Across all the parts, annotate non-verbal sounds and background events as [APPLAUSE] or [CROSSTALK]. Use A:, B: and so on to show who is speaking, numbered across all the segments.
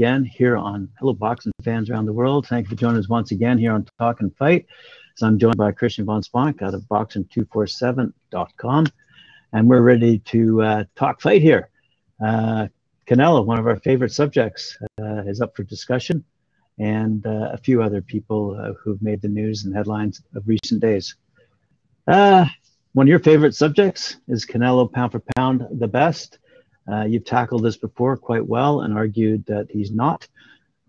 A: again here on Hello Boxing fans around the world. Thank you for joining us once again here on Talk and Fight. So I'm joined by Christian von Sponk out of boxing247.com, and we're ready to uh, talk fight here. Uh, Canelo, one of our favorite subjects, uh, is up for discussion, and uh, a few other people uh, who've made the news and headlines of recent days. Uh, one of your favorite subjects is Canelo pound for pound the best. Uh, you've tackled this before quite well and argued that he's not.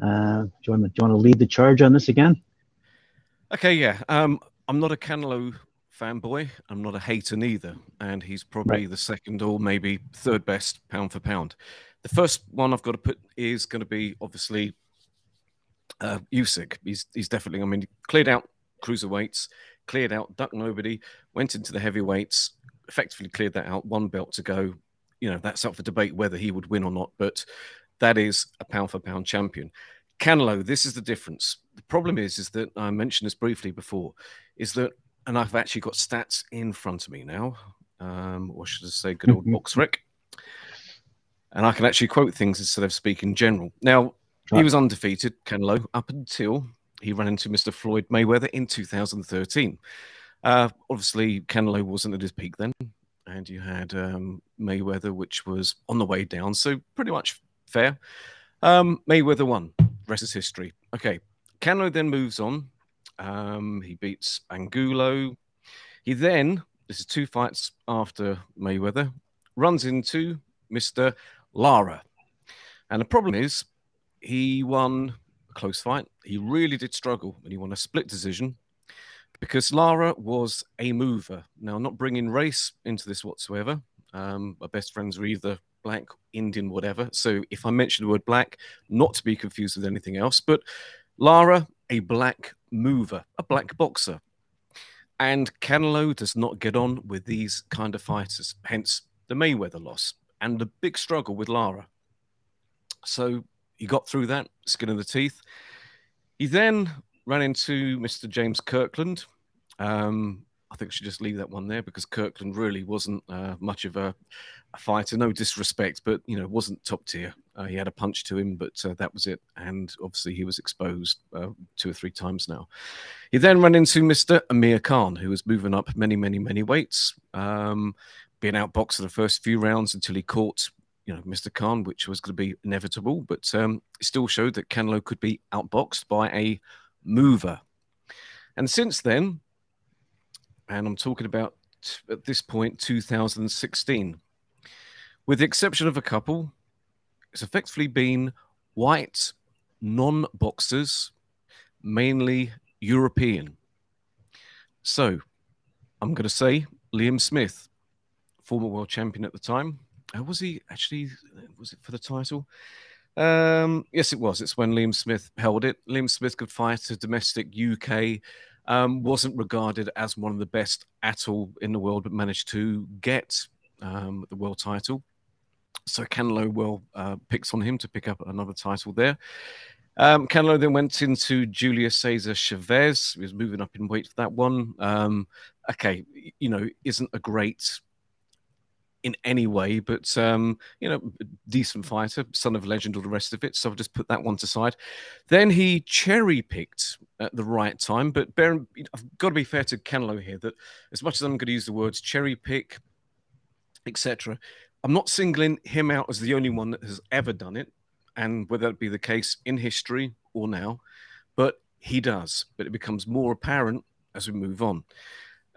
A: Uh, do, you want to, do you want to lead the charge on this again?
B: Okay, yeah. Um, I'm not a Canelo fanboy. I'm not a hater neither, and he's probably right. the second or maybe third best pound for pound. The first one I've got to put is going to be obviously uh, Usyk. He's he's definitely. I mean, cleared out cruiserweights, cleared out duck nobody, went into the heavyweights, effectively cleared that out. One belt to go you know that's up for debate whether he would win or not, but that is a pound for pound champion. Canelo, this is the difference. The problem is, is that I mentioned this briefly before, is that, and I've actually got stats in front of me now, um, or should I say, good old box BoxRec, and I can actually quote things instead of speak in general. Now, he was undefeated, Canelo, up until he ran into Mr. Floyd Mayweather in 2013. Uh, obviously, Canelo wasn't at his peak then and you had um, Mayweather, which was on the way down. So pretty much fair. Um, Mayweather won. Rest is history. Okay. Canelo then moves on. Um, he beats Angulo. He then, this is two fights after Mayweather, runs into Mr. Lara. And the problem is, he won a close fight. He really did struggle and he won a split decision because Lara was a mover. Now, not bringing race into this whatsoever. Um, my best friends are either black, Indian, whatever. So if I mention the word black, not to be confused with anything else, but Lara, a black mover, a black boxer. And Canelo does not get on with these kind of fighters, hence the Mayweather loss and the big struggle with Lara. So he got through that, skin in the teeth. He then ran into Mr. James Kirkland. Um, I think I should just leave that one there because Kirkland really wasn't uh, much of a, a, fighter. No disrespect, but you know, wasn't top tier. Uh, he had a punch to him, but uh, that was it. And obviously, he was exposed uh, two or three times now. He then ran into Mr. Amir Khan, who was moving up many, many, many weights, um, being outboxed for the first few rounds until he caught you know, Mr. Khan, which was going to be inevitable, but um, still showed that Canelo could be outboxed by a mover. And since then, and I'm talking about at this point 2016, with the exception of a couple, it's effectively been white non boxers, mainly European. So I'm going to say Liam Smith, former world champion at the time. Uh, was he actually, was it for the title? Um, yes, it was. It's when Liam Smith held it. Liam Smith could fight a domestic UK. Um, wasn't regarded as one of the best at all in the world, but managed to get um, the world title. So Canelo well uh, picks on him to pick up another title there. Um, Canelo then went into Julius Caesar Chavez. He was moving up in weight for that one. Um, okay, you know, isn't a great in any way, but um, you know, decent fighter, son of legend, all the rest of it. So I've just put that one to side. Then he cherry picked at the right time, but bear, I've got to be fair to Canelo here that as much as I'm going to use the words cherry pick, etc., I'm not singling him out as the only one that has ever done it, and whether it be the case in history or now, but he does. But it becomes more apparent as we move on.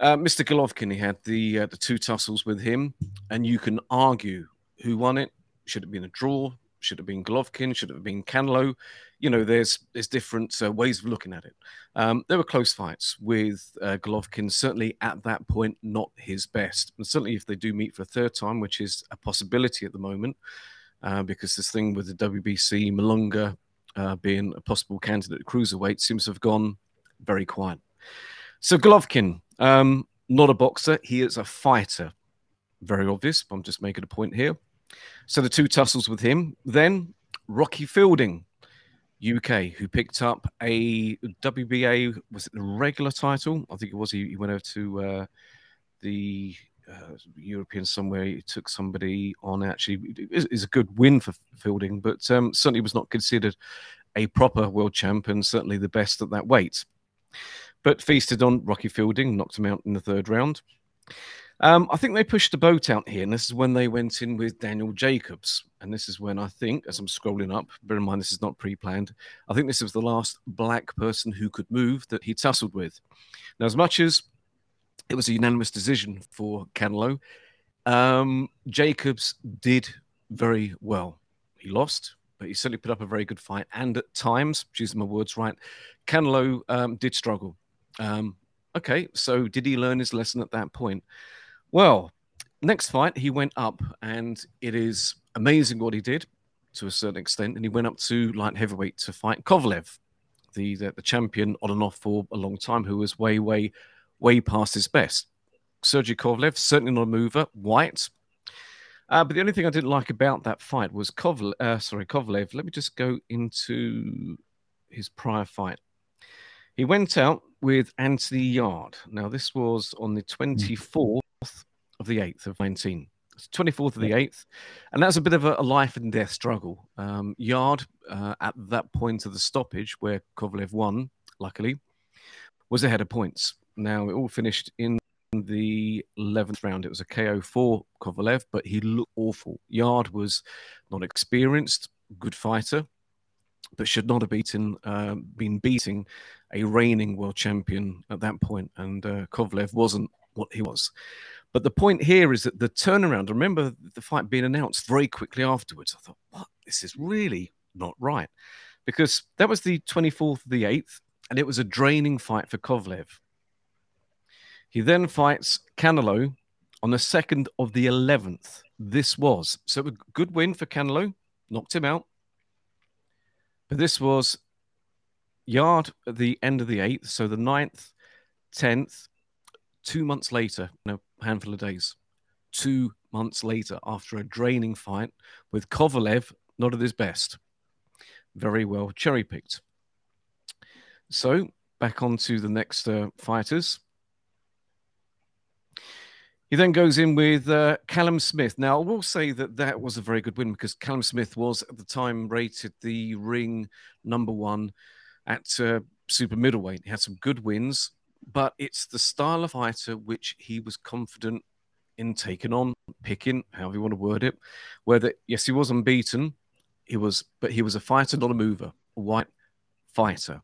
B: Uh, Mr. Golovkin, he had the uh, the two tussles with him, and you can argue who won it. Should it have been a draw? Should it have been Golovkin? Should it have been Canelo? You know, there's there's different uh, ways of looking at it. Um, there were close fights with uh, Golovkin. Certainly at that point, not his best. And certainly if they do meet for a third time, which is a possibility at the moment, uh, because this thing with the WBC Malunga being a possible candidate at cruiserweight seems to have gone very quiet. So Golovkin, um, not a boxer, he is a fighter. Very obvious, I'm just making a point here. So the two tussles with him. Then Rocky Fielding, UK, who picked up a WBA, was it the regular title? I think it was. He, he went over to uh, the uh, European somewhere. He took somebody on. Actually, is a good win for Fielding, but um, certainly was not considered a proper world champion. Certainly the best at that weight. But feasted on Rocky Fielding, knocked him out in the third round. Um, I think they pushed the boat out here, and this is when they went in with Daniel Jacobs. And this is when I think, as I'm scrolling up, bear in mind this is not pre planned, I think this was the last black person who could move that he tussled with. Now, as much as it was a unanimous decision for Canelo, um, Jacobs did very well. He lost, but he certainly put up a very good fight. And at times, choosing my words right, Canelo um, did struggle. Um, okay, so did he learn his lesson at that point? Well, next fight, he went up, and it is amazing what he did to a certain extent. And he went up to light heavyweight to fight Kovalev, the, the, the champion on and off for a long time, who was way, way, way past his best. Sergey Kovalev, certainly not a mover, white. Uh, but the only thing I didn't like about that fight was Kovalev. Uh, sorry, Kovalev. Let me just go into his prior fight. He went out with Anthony Yarde. Now, this was on the 24th of the 8th of 19. It's 24th of the 8th. And that's a bit of a, a life and death struggle. Um, Yarde, uh, at that point of the stoppage where Kovalev won, luckily, was ahead of points. Now, it all finished in the 11th round. It was a KO for Kovalev, but he looked awful. Yarde was not experienced, good fighter, but should not have beaten, uh, been beating a reigning world champion at that point. And uh, Kovalev wasn't what he was. But the point here is that the turnaround, remember the fight being announced very quickly afterwards. I thought, what? This is really not right. Because that was the 24th of the 8th, and it was a draining fight for Kovalev. He then fights Canelo on the 2nd of the 11th. This was. So a good win for Canelo, knocked him out. But this was Yarde at the end of the 8th. So the 9th, 10th, two months later, you know, handful of days, two months later, after a draining fight with Kovalev not at his best. Very well cherry picked. So back on to the next uh, fighters. He then goes in with uh, Callum Smith. Now, I will say that that was a very good win because Callum Smith was at the time rated the ring number one at uh, super middleweight. He had some good wins but it's the style of fighter which he was confident in taking on, picking, however you want to word it. Whether yes, he was unbeaten, he was, but he was a fighter, not a mover, a white fighter.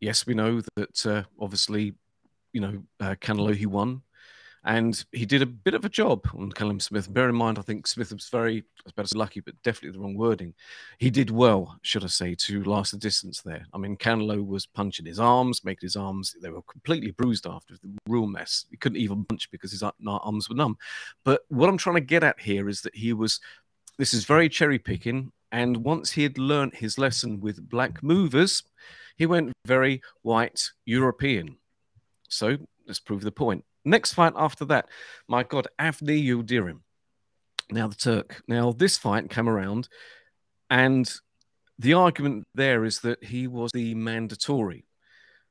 B: Yes, we know that uh, obviously, you know, uh, Canelo he won, and he did a bit of a job on Callum Smith. Bear in mind, I think Smith was very, as I suppose, lucky, but definitely the wrong wording. He did well, should I say, to last the distance there. I mean, Canelo was punching his arms, making his arms, they were completely bruised after the real mess. He couldn't even punch because his arms were numb. But what I'm trying to get at here is that he was, this is very cherry picking. And once he had learnt his lesson with black movers, he went very white European. So let's prove the point. Next fight after that, my God, Avni Yildirim. Now the Turk. Now this fight came around, and the argument there is that he was the mandatory.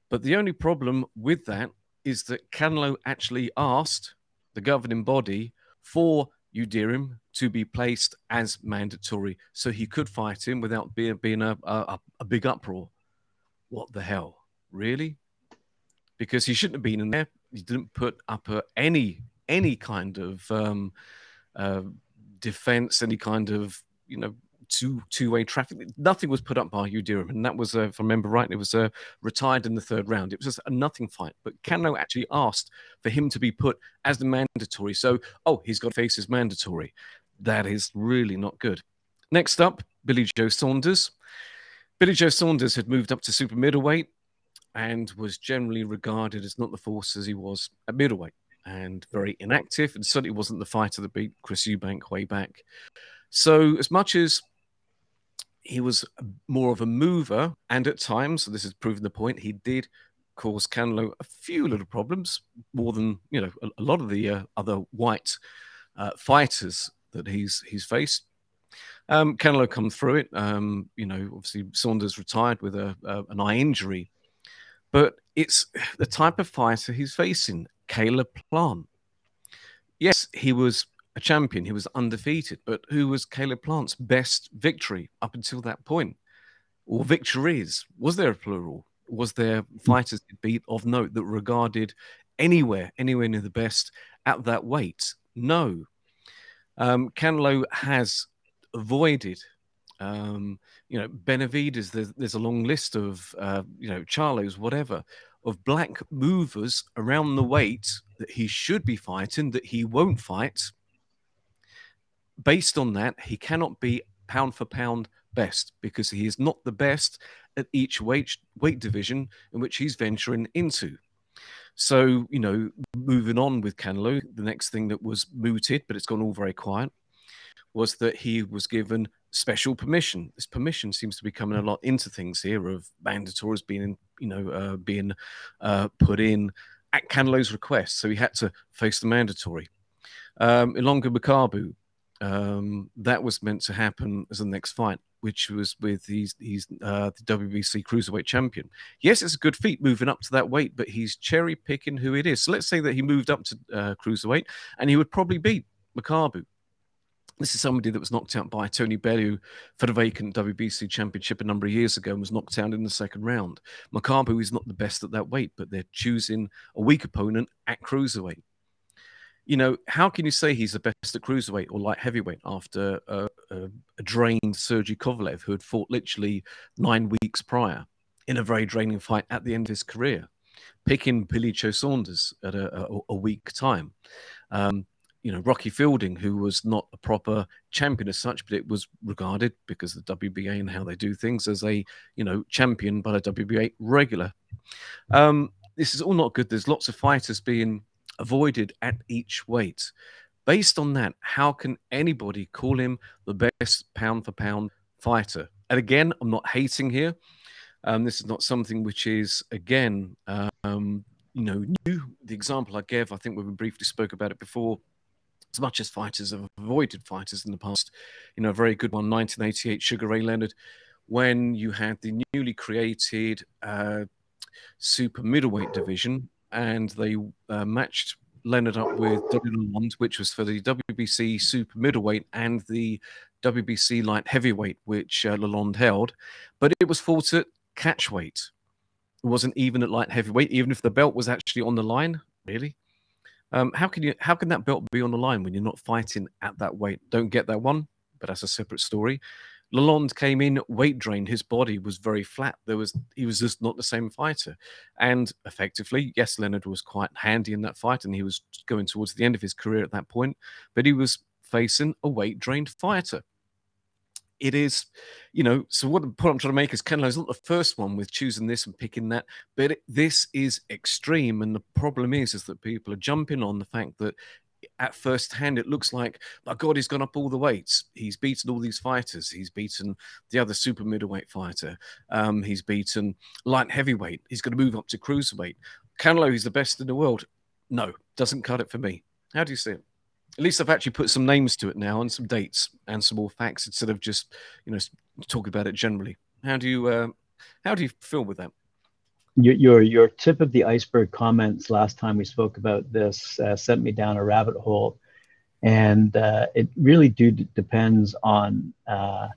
B: But the only problem with that is that Canelo actually asked the governing body for Yildirim to be placed as mandatory so he could fight him without being, being a, a, a big uproar. What the hell? Really? Because he shouldn't have been in there he didn't put up any any kind of um, uh, defense, any kind of you know two two way traffic. Nothing was put up by Yildirim, and that was, uh, if I remember right, it was uh, retired in the third round. It was just a nothing fight. But Cano actually asked for him to be put as the mandatory. So, oh, he's got faces mandatory. That is really not good. Next up, Billy Joe Saunders. Billy Joe Saunders had moved up to super middleweight and was generally regarded as not the force as he was at middleweight and very inactive and certainly wasn't the fighter that beat Chris Eubank way back. So as much as he was more of a mover and at times, so this has proven the point, he did cause Canelo a few little problems, more than you know a, a lot of the uh, other white uh, fighters that he's he's faced. Um, Canelo come through it. Um, you know, obviously Saunders retired with a, a, an eye injury but it's the type of fighter he's facing, Caleb Plant. yes, he was a champion. He was undefeated. But who was Caleb Plant's best victory up until that point? Or victories? Was there a plural? Was there fighters beat of note that regarded anywhere, anywhere near the best at that weight? No. Um, Canelo has avoided, um, you know, Benavidez, There's, there's a long list of, uh, you know, Charlos, whatever, of black movers around the weight that he should be fighting, that he won't fight. Based on that, he cannot be pound for pound best because he is not the best at each weight weight division in which he's venturing into. So, you know, moving on with Canelo, the next thing that was mooted, but it's gone all very quiet, was that he was given special permission. This permission seems to be coming a lot into things here of mandatories being, you know, uh, being uh, put in at Canelo's request. So he had to face the mandatory. Um, Ilunga Makabu, um, that was meant to happen as the next fight, which was with he's he's uh, the WBC cruiserweight champion. Yes, it's a good feat moving up to that weight, but he's cherry picking who it is. So let's say that he moved up to uh, cruiserweight, and he would probably beat Makabu. This is somebody that was knocked out by Tony Bellew for the vacant WBC championship a number of years ago and was knocked out in the second round. Makabu is not the best at that weight, but they're choosing a weak opponent at cruiserweight you know, how can you say he's the best at cruiserweight or light heavyweight after a, a, a, drained Sergey Kovalev who had fought literally nine weeks prior in a very draining fight at the end of his career, picking Billy Saunders at a, a, a weak time. Um, you know, Rocky Fielding, who was not a proper champion as such, but it was regarded because of the WBA and how they do things as a, you know, champion by the WBA regular. Um, this is all not good. There's lots of fighters being avoided at each weight. Based on that, how can anybody call him the best pound for pound fighter? And again, I'm not hating here. Um, this is not something which is, again, um, you know, new. The example I gave, I think we briefly spoke about it before, as much as fighters have avoided fighters in the past, you know, a very good one, 1988, Sugar Ray Leonard, when you had the newly created uh, super middleweight division and they uh, matched Leonard up with Dudley Lalonde, which was for the WBC super middleweight and the WBC light heavyweight, which uh, Lalonde held. But it was fought at catch weight. It wasn't even at light heavyweight, even if the belt was actually on the line. Really, um, how can you? How can that belt be on the line when you're not fighting at that weight? Don't get that one, but that's a separate story. Lalonde came in weight drained. His body was very flat. There was he was just not the same fighter. And effectively, yes, Leonard was quite handy in that fight, and he was going towards the end of his career at that point. But he was facing a weight drained fighter. It is, you know. So what the point I'm trying to make is Canelo's not the first one with choosing this and picking that, but it, this is extreme. And the problem is, is that people are jumping on the fact that at first hand, it looks like, my God, he's gone up all the weights. He's beaten all these fighters. He's beaten the other super middleweight fighter. Um, he's beaten light heavyweight. He's going to move up to cruiserweight. Canelo, he's the best in the world. No, doesn't cut it for me. How do you see it? At least I've actually put some names to it now and some dates and some more facts instead of just, you know, talking about it generally. How do you, uh, how do you feel with that?
A: your, your your tip of the iceberg comments last time we spoke about this uh, sent me down a rabbit hole, and uh, it really do depends on uh,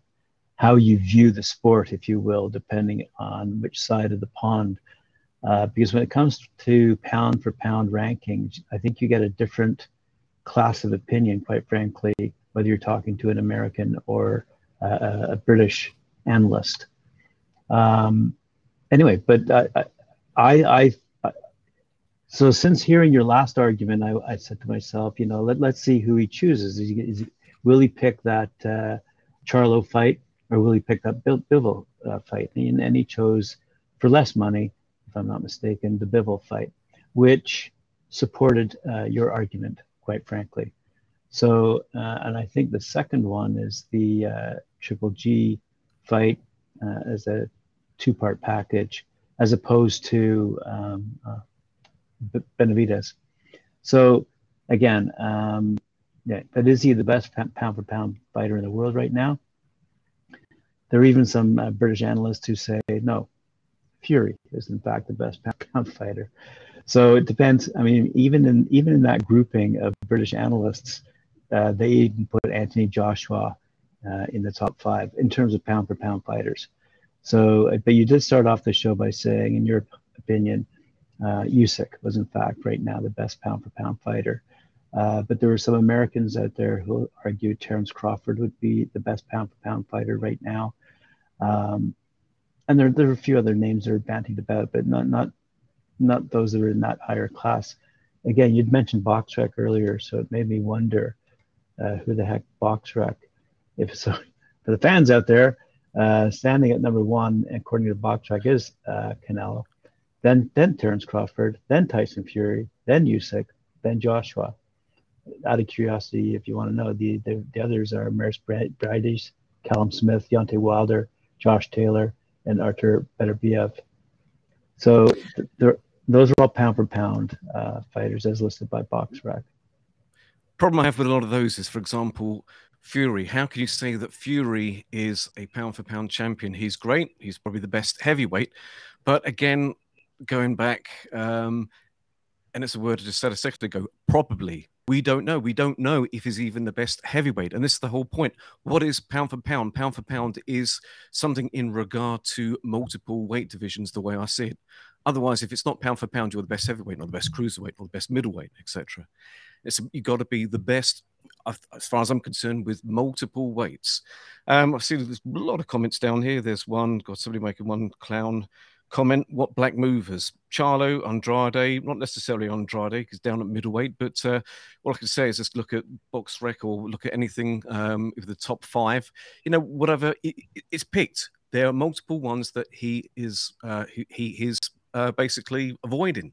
A: how you view the sport, if you will, depending on which side of the pond. Uh, because when it comes to pound for pound rankings, I think you get a different class of opinion, quite frankly, whether you're talking to an American or a British analyst. Um, anyway, but I, I, I, so since hearing your last argument, I, I said to myself, you know, let, let's see who he chooses. Is he, is he, will he pick that uh, Charlo fight or will he pick that Bill, Bivol uh, fight? And, and he chose for less money, if I'm not mistaken, the Bivol fight, which supported uh, your argument, quite frankly. So, uh, and I think the second one is the uh, Triple G fight uh, as a two part package as opposed to um, uh, Benavidez. So again, um, yeah, but is he the best pound for pound fighter in the world right now? There are even some uh, British analysts who say no, Fury is in fact the best pound for pound fighter. So it depends. I mean, even in even in that grouping of British analysts, uh, they even put Anthony Joshua uh, in the top five in terms of pound for pound fighters. So, but you did start off the show by saying, in your opinion, uh, Usyk was in fact right now the best pound for pound fighter. Uh, but there were some Americans out there who argued Terence Crawford would be the best pound for pound fighter right now. Um, and there, there are a few other names that are bantied about, but not not not those that are in that higher class. Again, you'd mentioned BoxRec earlier, so it made me wonder uh, who the heck BoxRec. If so, [LAUGHS] for the fans out there, uh, standing at number one, according to BoxRec, is uh, Canelo, then then Terence Crawford, then Tyson Fury, then Usyk, then Joshua. Out of curiosity, if you want to know, the the, the others are Mairis Briedis, Callum Smith, Deontay Wilder, Josh Taylor, and Arthur Beterbiev. So those are all pound for pound uh, fighters as listed by BoxRec.
B: Problem I have with a lot of those is, for example, Fury. How can you say that Fury is a pound for pound champion? He's great. He's probably the best heavyweight. But again, going back, um, and it's a word I just said a second ago, probably. We don't know. We don't know if he's even the best heavyweight. And this is the whole point. What is pound for pound? Pound for pound is something in regard to multiple weight divisions, the way I see it. Otherwise, if it's not pound for pound, you're the best heavyweight, or the best cruiserweight, or the best middleweight, etc. It's you got to be the best, as far as I'm concerned, with multiple weights. Um, I've seen there's a lot of comments down here. There's one got somebody making one clown comment. What black movers? Charlo, Andrade, not necessarily Andrade because down at middleweight, but uh, what I can say is just look at BoxRec or look at anything um, the top five. You know, whatever it, it's picked. There are multiple ones that he is uh, he, he is uh, basically avoiding.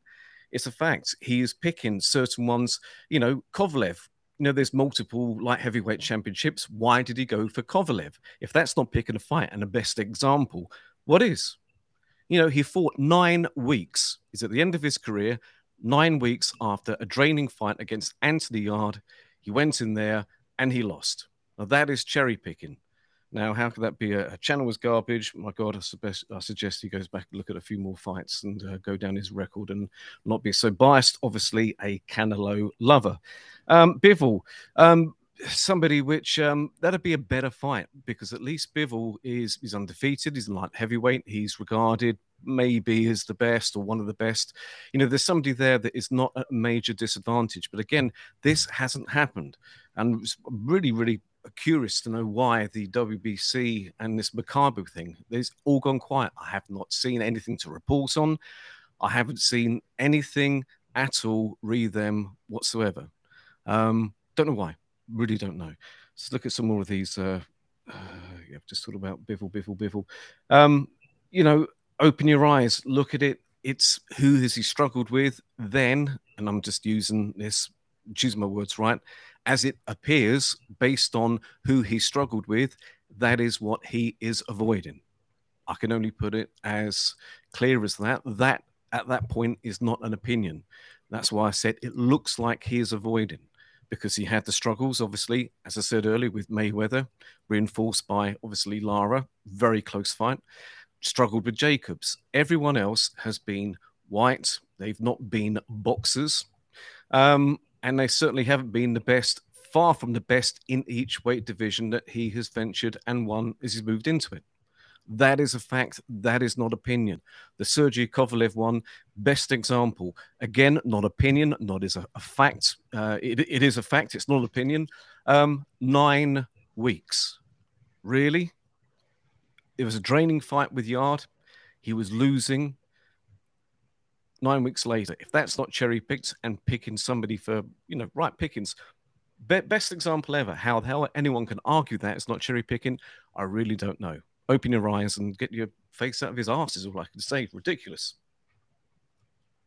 B: It's a fact. He is picking certain ones. You know, Kovalev. You know, there's multiple light heavyweight championships. Why did he go for Kovalev? If that's not picking a fight and a best example, what is? You know, he fought nine weeks. He's at the end of his career, nine weeks after a draining fight against Anthony Yarde. He went in there and he lost. Now, that is cherry picking. Now, how could that be? A, a channel was garbage. My God, I, suggest, I suggest he goes back and look at a few more fights and uh, go down his record and not be so biased. Obviously, a Canelo lover. Um, Bivol, um, somebody which um, that'd be a better fight because at least Bivol is is undefeated. He's light heavyweight. He's regarded maybe as the best or one of the best. You know, there's somebody there that is not a major disadvantage. But again, this hasn't happened, and it's really, really curious to know why the WBC and this Makabu thing, there's all gone quiet. I have not seen anything to report on. I haven't seen anything at all read them whatsoever. Um, don't know why. Really don't know. Let's look at some more of these. Uh, uh, yeah, just thought about Bivol, Bivol, Bivol. Um, you know, open your eyes, look at it. It's who has he struggled with then, and I'm just using this, choose my words right, as it appears based on who he struggled with, that is what he is avoiding. I can only put it as clear as that. That at that point is not an opinion. That's why I said it looks like he is avoiding because he had the struggles, obviously, as I said earlier, with Mayweather, reinforced by obviously Lara, very close fight, struggled with Jacobs. Everyone else has been white, they've not been boxers. Um, and they certainly haven't been the best, far from the best in each weight division that he has ventured and won as he's moved into it. That is a fact. That is not opinion. The Sergey Kovalev one, best example. Again, not opinion, not is a, a fact. Uh, it, it is a fact. It's not opinion. Um, nine weeks. Really? It was a draining fight with Yarde. He was losing nine weeks later. If that's not cherry picked and picking somebody for, you know, right pickings, be- best example ever. How the hell anyone can argue that it's not cherry picking, I really don't know. Open your eyes and get your face out of his ass is all I can say. Ridiculous.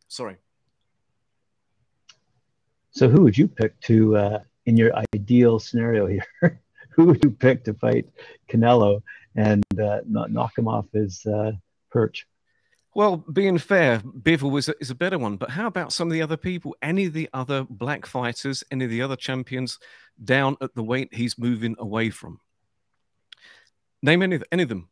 B: Sorry.
A: So, who would you pick to, uh, in your ideal scenario here, [LAUGHS] who would you pick to fight Canelo and uh, not knock him off his uh, perch?
B: Well, being fair, Bivol was a, is a better one. But how about some of the other people? Any of the other black fighters, any of the other champions down at the weight he's moving away from? Name any, any of them.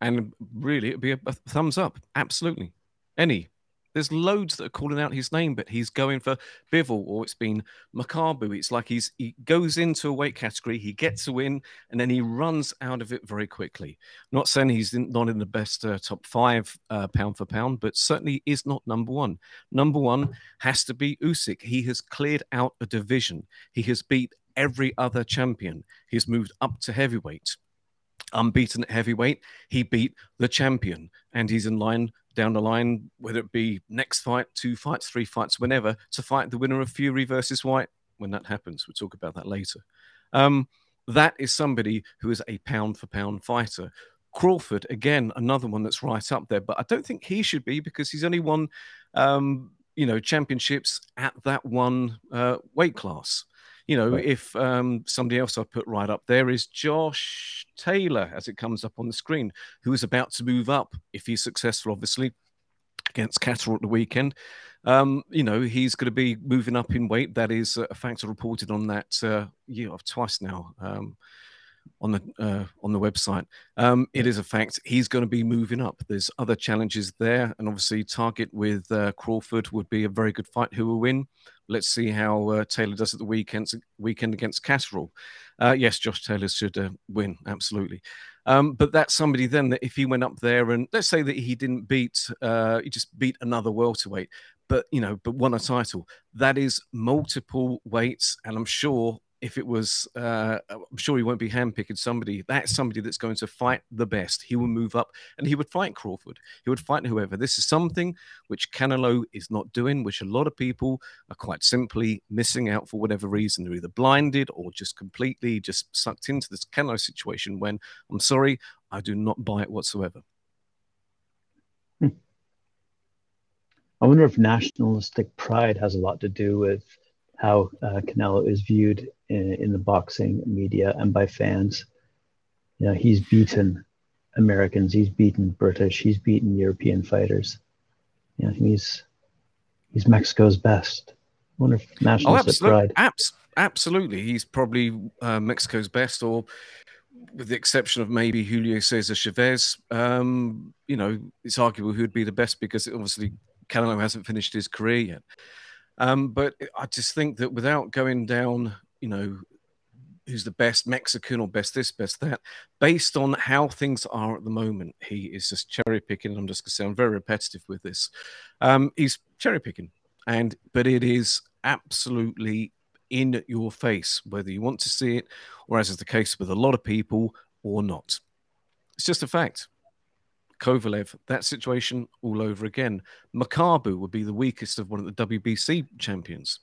B: And really, it'd be a, a thumbs up. Absolutely. Any. There's loads that are calling out his name, but he's going for Bivol or it's been Makabu. It's like he's he goes into a weight category, he gets a win, and then he runs out of it very quickly. not saying he's not in the best uh, top five uh, pound for pound, but certainly is not number one. Number one has to be Usyk. He has cleared out a division. He has beat every other champion. He's moved up to heavyweight unbeaten at heavyweight. He beat the champion, and he's in line down the line, whether it be next fight, two fights, three fights, whenever, to fight the winner of Fury versus Whyte when that happens. We'll talk about that later. Um, that is somebody who is a pound for pound fighter. Crawford, again, another one that's right up there, but I don't think he should be because he's only won, um, you know, championships at that one uh, weight class. You know, right. if um, somebody else I put right up there is Josh Taylor, as it comes up on the screen, who is about to move up if he's successful, obviously, against Catterall at the weekend. Um, you know, he's going to be moving up in weight. That is a factor reported on that uh, year of twice now. Um, on the uh, on the website. Um, it is a fact he's going to be moving up. There's other challenges there, and obviously target with uh, Crawford would be a very good fight. Who will win? Let's see how uh, Taylor does at the weekend weekend against Catterall. Uh, yes, Josh Taylor should uh, win absolutely. Um, but that's somebody then that if he went up there and let's say that he didn't beat, uh, he just beat another welterweight, but you know, but won a title. That is multiple weights, and I'm sure if it was, uh, I'm sure he won't be handpicking somebody. That's somebody that's going to fight the best. He will move up and he would fight Crawford. He would fight whoever. This is something which Canelo is not doing, which a lot of people are quite simply missing out for whatever reason. They're either blinded or just completely just sucked into this Canelo situation when I'm sorry, I do not buy it whatsoever.
A: Hmm. I wonder if nationalistic pride has a lot to do with how uh, Canelo is viewed in, in, the boxing media and by fans. You know, he's beaten Americans, he's beaten British, he's beaten European fighters. You know, he's he's Mexico's best. I wonder if national oh, absolutely.
B: Abs- absolutely, he's probably uh, Mexico's best, or with the exception of maybe Julio Cesar Chavez. Um, you know, it's arguable who'd be the best because obviously Canelo hasn't finished his career yet. Um, but I just think that without going down, you know, who's the best Mexican or best this, best that, based on how things are at the moment, he is just cherry picking. I'm just going to say I'm very repetitive with this. Um, he's cherry picking, and but it is absolutely in your face, whether you want to see it, or as is the case with a lot of people, or not. It's just a fact. Kovalev, that situation all over again. Makabu would be the weakest of one of the WBC champions.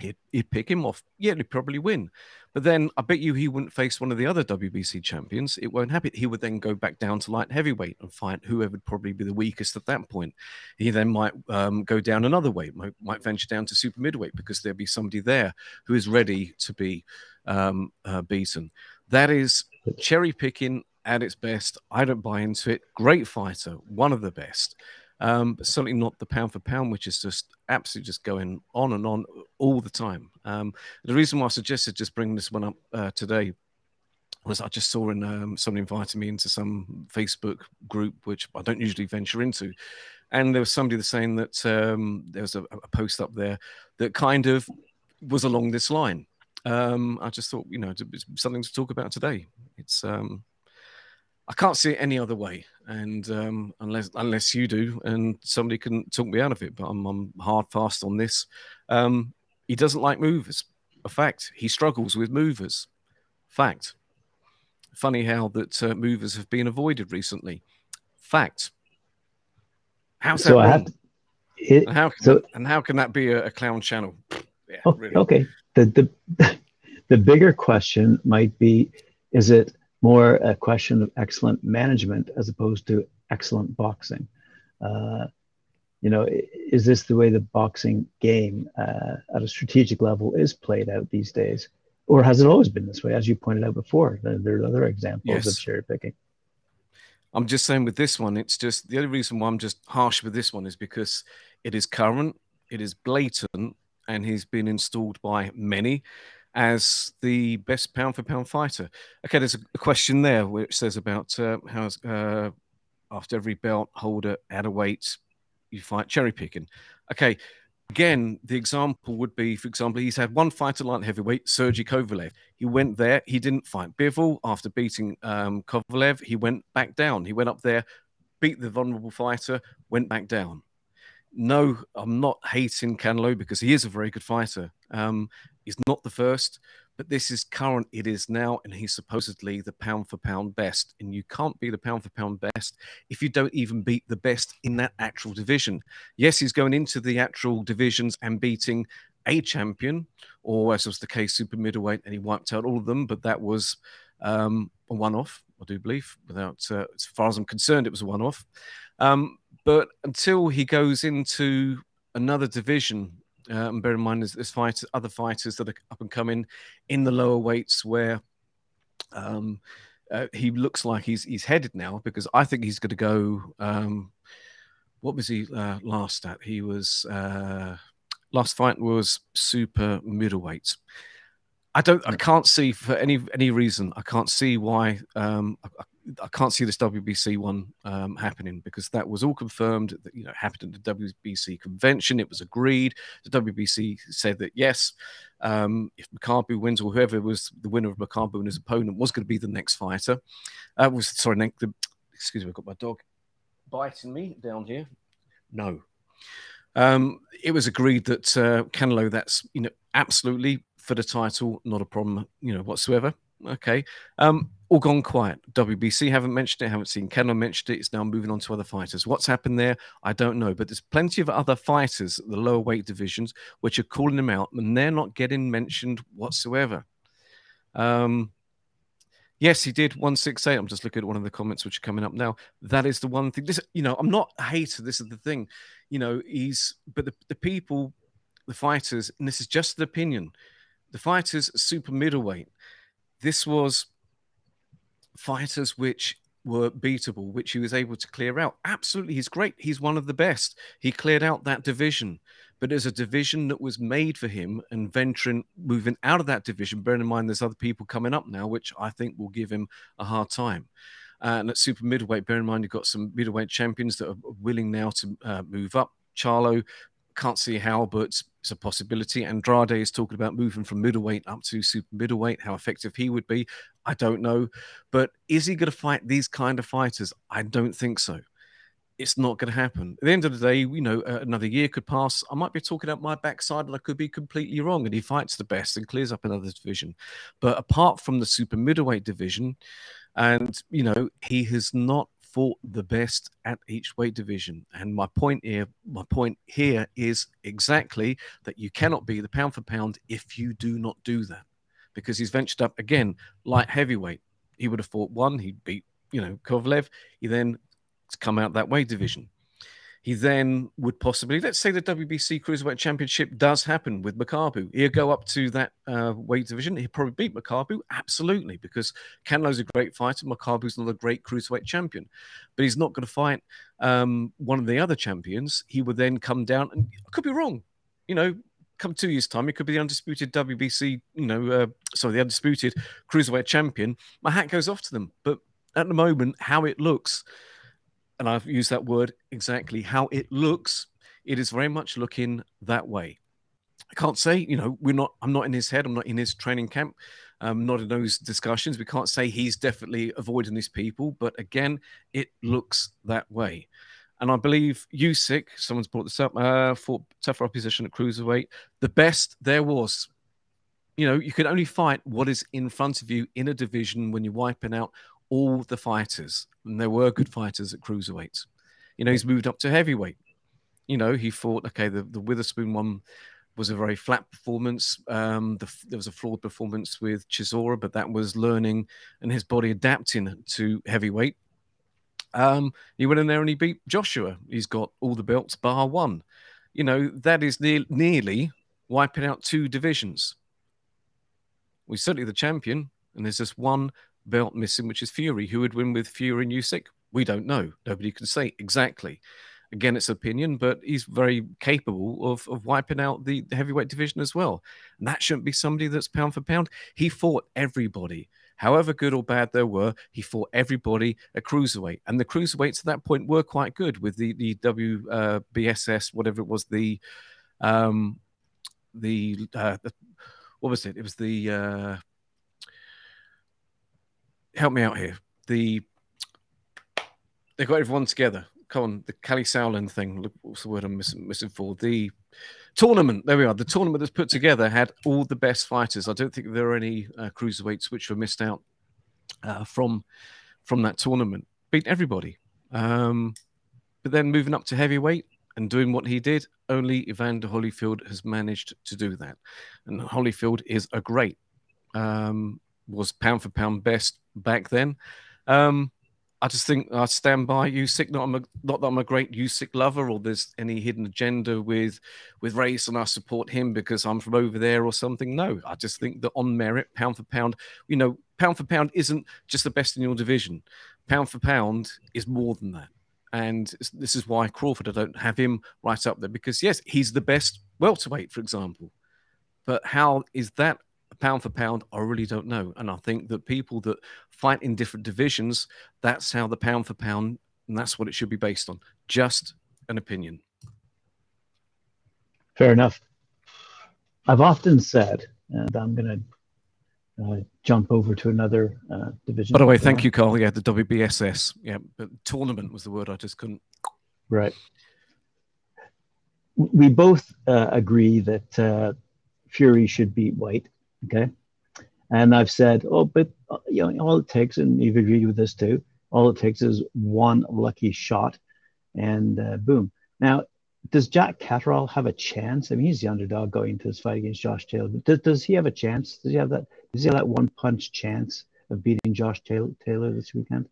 B: He'd, he'd, pick him off. Yeah, he'd probably win. But then I bet you he wouldn't face one of the other WBC champions. It won't happen. He would then go back down to light heavyweight and fight whoever would probably be the weakest at that point. He then might um, go down another weight, might, might, venture down to super midweight because there'll be somebody there who is ready to be um, uh, beaten. That is cherry picking at its best. I don't buy into it. Great fighter, one of the best. Um, but certainly not the pound for pound, which is just absolutely just going on and on all the time. Um, the reason why I suggested just bringing this one up uh, today was I just saw in um, someone invited me into some Facebook group, which I don't usually venture into. And there was somebody saying that um, there was a, a, post up there that kind of was along this line. Um, I just thought, you know, it's something to talk about today. It's um, I can't see it any other way, and um, unless unless you do, and somebody can talk me out of it. But I'm, I'm hard fast on this. Um, he doesn't like movers. A fact. He struggles with movers. Fact. Funny how that uh, movers have been avoided recently. Fact. How's so that wrong? To, it, and, how can so, that, and how can that be a, a clown channel?
A: Yeah, oh, really. Okay. The the [LAUGHS] the bigger question might be: Is it more a question of excellent management as opposed to excellent boxing. Uh, you know, is this the way the boxing game uh, at a strategic level is played out these days? Or has it always been this way? As you pointed out before, there are other examples yes. of cherry picking.
B: I'm just saying with this one, it's just the only reason why I'm just harsh with this one is because it is current, it is blatant, and he's been installed by many as the best pound for pound fighter. Okay, there's a question there which says about uh, how uh, after every belt holder at a weight, you fight cherry picking. Okay, again, the example would be, for example, he's had one fight at light heavyweight, Sergey Kovalev. He went there, he didn't fight Bivol after beating um, Kovalev. He went back down. He went up there, beat the vulnerable fighter, went back down. No, I'm not hating Canelo because he is a very good fighter. Um, he's not the first but this is current. It is now, and he's supposedly the pound for pound best. And you can't be the pound for pound best if you don't even beat the best in that actual division. Yes, he's going into the actual divisions and beating a champion, or as was the case, super middleweight, and he wiped out all of them. But that was um, a one-off, I do believe. Without, uh, as far as I'm concerned, it was a one-off. Um, but until he goes into another division uh, and bear in mind, there's, there's fighters, other fighters that are up and coming in the lower weights where um, uh, he looks like he's he's headed now because I think he's going to go. Um, what was he uh, last at? He was uh, last fight was super middleweight. I don't. I can't see for any any reason. I can't see why. Um, I, I can't see this WBC one um, happening because that was all confirmed. That you know happened at the WBC convention. It was agreed. The WBC said that yes, um, if Makabu wins or whoever was the winner of Makabu and his opponent was going to be the next fighter. Uh, was sorry, the, excuse me, I've got my dog biting me down here. No, um, it was agreed that uh, Canelo. That's you know absolutely for the title, not a problem, you know whatsoever. Okay. Um, all gone quiet. WBC haven't mentioned it, haven't seen Canelo mentioned it. It's now moving on to other fighters. What's happened there? I don't know. But there's plenty of other fighters the lower weight divisions which are calling them out, and they're not getting mentioned whatsoever. Um, yes, he did 168. I'm just looking at one of the comments which are coming up now. That is the one thing. This, you know, I'm not a hater. This is the thing. You know, he's, but the, the people, the fighters, and this is just an opinion, the fighters super middleweight this was fighters which were beatable, which he was able to clear out. Absolutely, he's great. He's one of the best. He cleared out that division, but as a division that was made for him and venturing, moving out of that division, bearing in mind there's other people coming up now, which I think will give him a hard time. And at super middleweight, bear in mind you've got some middleweight champions that are willing now to uh, move up. Charlo, can't see how, but it's a possibility. Andrade is talking about moving from middleweight up to super middleweight. How effective he would be, I don't know. But is he going to fight these kind of fighters? I don't think so. It's not going to happen. At the end of the day, you know, another year could pass. I might be talking out my backside and I could be completely wrong. And he fights the best and clears up another division. But apart from the super middleweight division, and, you know, he has not fought the best at each weight division. And my point here, my point here is exactly that you cannot be the pound for pound if you do not do that. Because he's ventured up again, light heavyweight. He would have fought one, he'd beat, you know, Kovalev. He then come out that weight division. He then would possibly, let's say the WBC Cruiserweight Championship does happen with Makabu. He'll go up to that uh, weight division. He'll probably beat Makabu, absolutely, because Canelo's a great fighter. Makabu's not a great Cruiserweight champion. But he's not going to fight um, one of the other champions. He would then come down, and I could be wrong. You know, come two years' time, it could be the undisputed WBC, you know, uh, sorry, the undisputed Cruiserweight champion. My hat goes off to them. But at the moment, how it looks – and I've used that word exactly how it looks, it is very much looking that way. I can't say, you know, we're not, I'm not in his head, I'm not in his training camp, um, not in those discussions. We can't say he's definitely avoiding these people, but again, it looks that way. And I believe Usyk, someone's brought this up, uh, fought tougher opposition at cruiserweight. The best there was. You know, you can only fight what is in front of you in a division when you're wiping out all the fighters, and there were good fighters at cruiserweights. You know, he's moved up to heavyweight. You know, he fought. Okay, the the Witherspoon one was a very flat performance. Um, the, there was a flawed performance with Chisora, but that was learning and his body adapting to heavyweight. Um, he went in there and he beat Joshua. He's got all the belts bar one. You know, that is ne- nearly wiping out two divisions. We're certainly the champion, and there's just one belt missing, which is Fury. Who would win with Fury and Usyk? We don't know. Nobody can say exactly. Again, it's opinion, but he's very capable of, of wiping out the heavyweight division as well. And that shouldn't be somebody that's pound for pound. He fought everybody however good or bad there were, he fought everybody at cruiserweight, and the cruiserweights at that point were quite good with the the WBSS, uh, whatever it was, the um, the, uh, the what was it? It was the uh, help me out here. The they got everyone together. Come on, the Kalle Sauerland thing. What's the word I'm missing, missing for? The tournament. There we are. The tournament that's put together had all the best fighters. I don't think there are any uh, cruiserweights which were missed out uh, from from that tournament. Beat everybody. Um, but then moving up to heavyweight and doing what he did, only Evander Holyfield has managed to do that. And Holyfield is a great, um, was pound for pound best back then. Um, I just think I stand by Usyk. Not, I'm a, not that I'm a great Usyk lover, or there's any hidden agenda with with race, and I support him because I'm from over there or something. No, I just think that on merit, pound for pound, you know, pound for pound isn't just the best in your division. Pound for pound is more than that, and this is why Crawford. I don't have him right up there because yes, he's the best welterweight, for example. But how is that pound for pound, I really don't know. And I think that people that fight in different divisions, that's how the pound for pound, and that's what it should be based on. Just an opinion.
A: Fair enough. I've often said, and I'm going to uh, jump over to another uh, division.
B: By the way, thank you, Carl. Yeah, the WBSS. Yeah, but tournament was the word I just couldn't.
A: Right. We both uh, agree that uh, Fury should beat Whyte. Okay. And I've said, oh, but uh, you know, all it takes, and you've agreed with this too, all it takes is one lucky shot and uh, boom. Now, does Jack Catterall have a chance? I mean, he's the underdog going into this fight against Josh Taylor. But does, does he have a chance? Does he have that? Does he have that one punch chance of beating Josh Taylor, Taylor this weekend?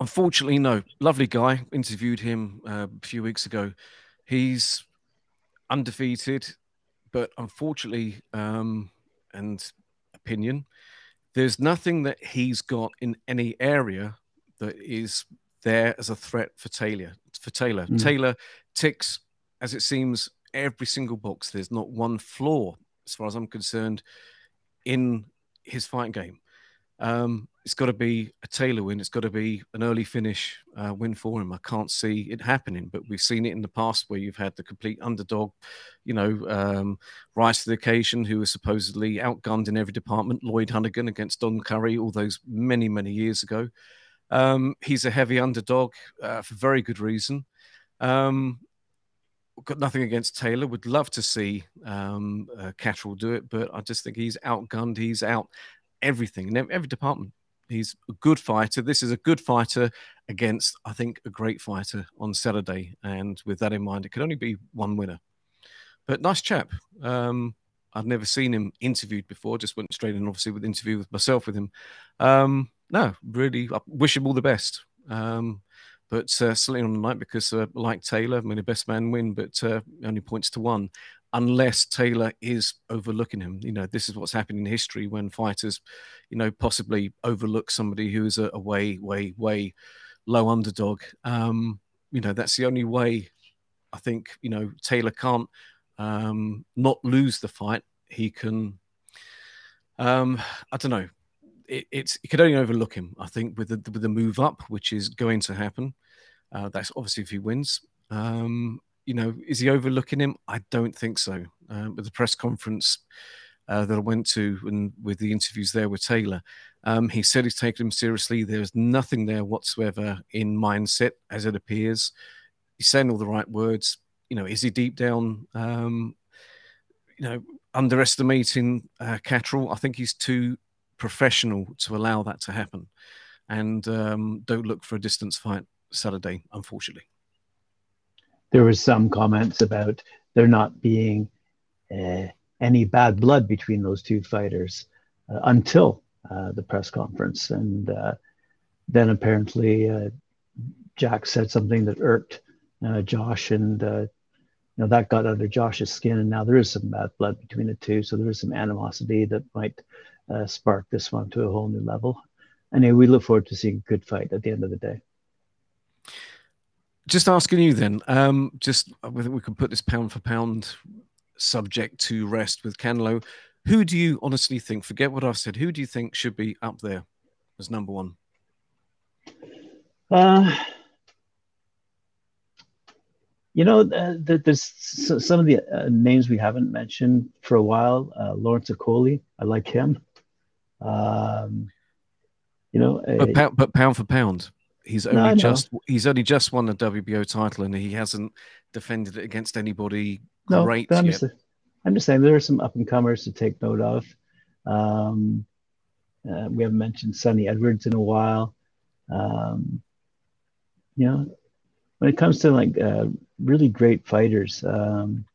B: Unfortunately, no. Lovely guy. Interviewed him uh, a few weeks ago. He's undefeated but unfortunately, um, and opinion, there's nothing that he's got in any area that is there as a threat for Taylor. For Taylor, mm. Taylor ticks, as it seems, every single box. There's not one flaw, as far as I'm concerned, in his fight game. Um, it's got to be a Taylor win. It's got to be an early finish uh, win for him. I can't see it happening, but we've seen it in the past where you've had the complete underdog, you know, um, rise to the occasion, who was supposedly outgunned in every department. Lloyd Honeyghan against Don Curry all those many, many years ago. Um, he's a heavy underdog uh, for very good reason. Um, got nothing against Taylor. Would love to see um, uh, Catterall do it, but I just think he's outgunned. He's out everything in every department. He's a good fighter. This is a good fighter against, I think, a great fighter on Saturday. And with that in mind, it could only be one winner. But nice chap. Um, I've never seen him interviewed before. Just went straight in, obviously, with interview with myself with him. Um, no, really, I wish him all the best. Um, but uh, certainly on the night because, uh, like Taylor, I mean, the best man win, but uh, only points to one unless Taylor is overlooking him. You know, this is what's happened in history when fighters, you know, possibly overlook somebody who is a, a way, way, way low underdog. Um, you know, that's the only way I think, you know, Taylor can't um, not lose the fight. He can, um, I don't know. It, it's you could only overlook him. I think with the with the move up, which is going to happen. Uh, that's obviously if he wins. Um, you know, is he overlooking him? I don't think so. With the press conference uh, that I went to and with the interviews there with Taylor, um, he said he's taken him seriously. There's nothing there whatsoever in mindset, as it appears. He's saying all the right words. You know, is he deep down, um, you know, underestimating uh? I think he's too professional to allow that to happen. And um, don't look for a distance fight Saturday, unfortunately
A: there was some comments about there not being uh, any bad blood between those two fighters uh, until uh, the press conference, and uh, then apparently uh, Jack said something that irked uh, Josh, and you know that got under Josh's skin, and now there is some bad blood between the two, so there is some animosity that might spark this one to a whole new level. Anyway, we look forward to seeing a good fight at the end of the day.
B: Just asking you then, um, just whether we can put this pound for pound subject to rest with Canelo. Who do you honestly think? Forget what I've said. Who do you think should be up there as number one?
A: Uh, you know, uh, there's some of the uh, names we haven't mentioned for a while. Uh, Lawrence Okolie, I like him. Um, you know,
B: but, pound, but pound for pound, he's only no, just he's only just won the WBO title, and he hasn't defended it against anybody no, great
A: I'm
B: yet.
A: Just, I'm just saying there are some up and comers to take note of. Um, uh, we haven't mentioned Sunny Edwards in a while. Um, you know, when it comes to like uh, really great fighters um,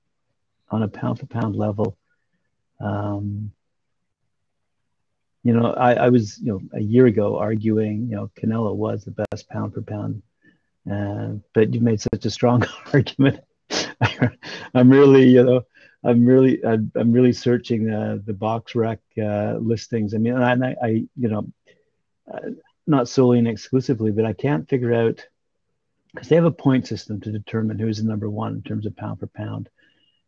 A: on a pound for pound level, um, you know, I, I, was, you know, a year ago arguing, you know, Canelo was the best pound for pound, uh, but you made such a strong [LAUGHS] argument. [LAUGHS] I'm really, you know, I'm really, I'm, I'm really searching uh, the BoxRec uh, listings. I mean, and I, I you know, uh, not solely and exclusively, but I can't figure out because they have a point system to determine who's the number one in terms of pound for pound.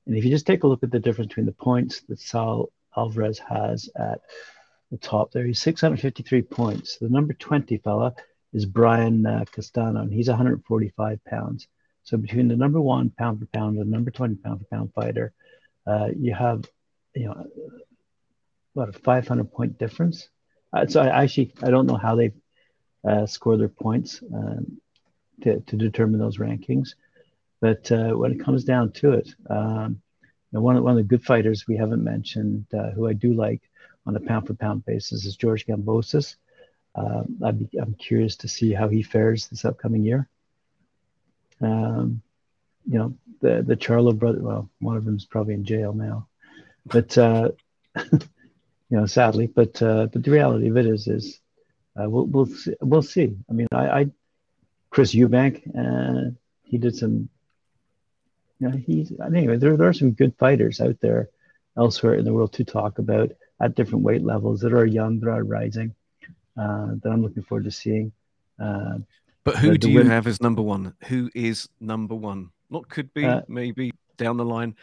A: And if you just take a look at the difference between the points that Saul Alvarez has at the top there, he's 653 points. The number 20 fella is Brian uh, Castano, and he's 145 pounds. So between the number one pound for pound and the number 20 pound for pound fighter, uh, you have, you know, about a 500 point difference. Uh, so I actually, I don't know how they uh, score their points. Um, to, to determine those rankings. But uh, when it comes down to it, um, one, of, one of the good fighters we haven't mentioned, uh, who I do like on a pound for pound basis, is George Kambosos. Um, i am curious to see how he fares this upcoming year. Um, you know, the the Charlo brother. Well, one of them is probably in jail now, but uh, [LAUGHS] you know, sadly. But uh, but the reality of it is is uh, we'll we'll see, we'll see. I mean, I, I Chris Eubank, uh, he did some. You know, he's anyway. There, there are some good fighters out there elsewhere in the world to talk about at different weight levels that are young, that are rising. Uh, that I'm looking forward to seeing. Uh,
B: but who do you win- have as number one? Who is number one? Not could be, uh, maybe down the line.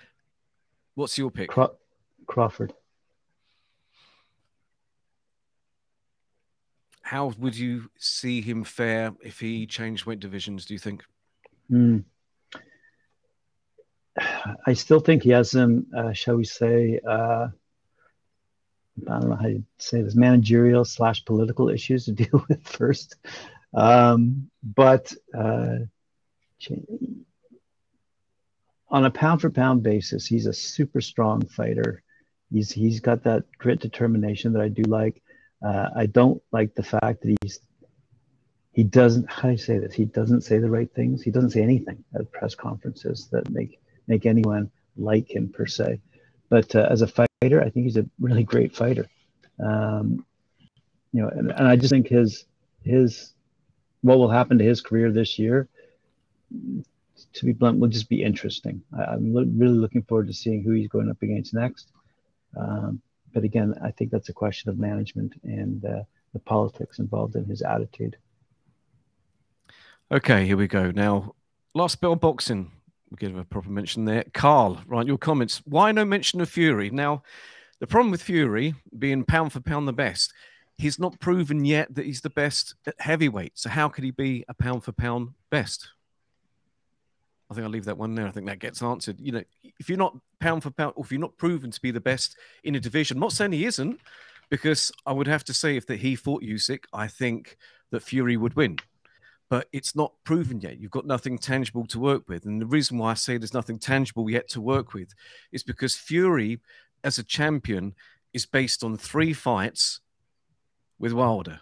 B: What's your pick?
A: Craw- Crawford.
B: how would you see him fare if he changed weight divisions? Do you think?
A: Mm. I still think he has some, uh, shall we say, uh, I don't know how you say this, managerial slash political issues to [LAUGHS] deal with first. Um, but uh, on a pound for pound basis, he's a super strong fighter. He's he's got that grit determination that I do like. Uh, I don't like the fact that he's he doesn't how do I say this? He doesn't say the right things. He doesn't say anything at press conferences that make make anyone like him per se. But uh, as a fighter, I think he's a really great fighter. Um, you know, and, and I just think his his what will happen to his career this year, to be blunt, will just be interesting. I, am lo- really looking forward to seeing who he's going up against next. Um, but again, I think that's a question of management and uh, the politics involved in his attitude.
B: Okay, here we go. Now, last bit of boxing. Give a proper mention there. Carl, right, your comments. Why no mention of Fury? Now, the problem with Fury being pound for pound the best, he's not proven yet that he's the best at heavyweight. So how could he be a pound for pound best? I think I'll leave that one there. I think that gets answered. You know, if you're not pound for pound, or if you're not proven to be the best in a division, I'm not saying he isn't, because I would have to say if that he fought Usyk, I think that Fury would win. But it's not proven yet. You've got nothing tangible to work with. And the reason why I say there's nothing tangible yet to work with is because Fury, as a champion, is based on three fights with Wilder.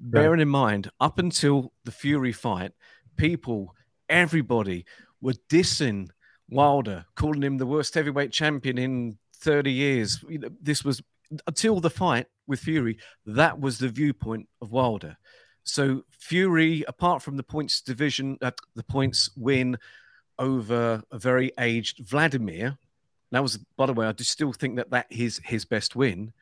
B: Right. Bearing in mind, up until the Fury fight, people, everybody were dissing Wilder, calling him the worst heavyweight champion in 30 years. This was until the fight with Fury, that was the viewpoint of Wilder. So Fury, apart from the points division, uh, the points win over a very aged Vladimir, that was, by the way, I just still think that that is his best win.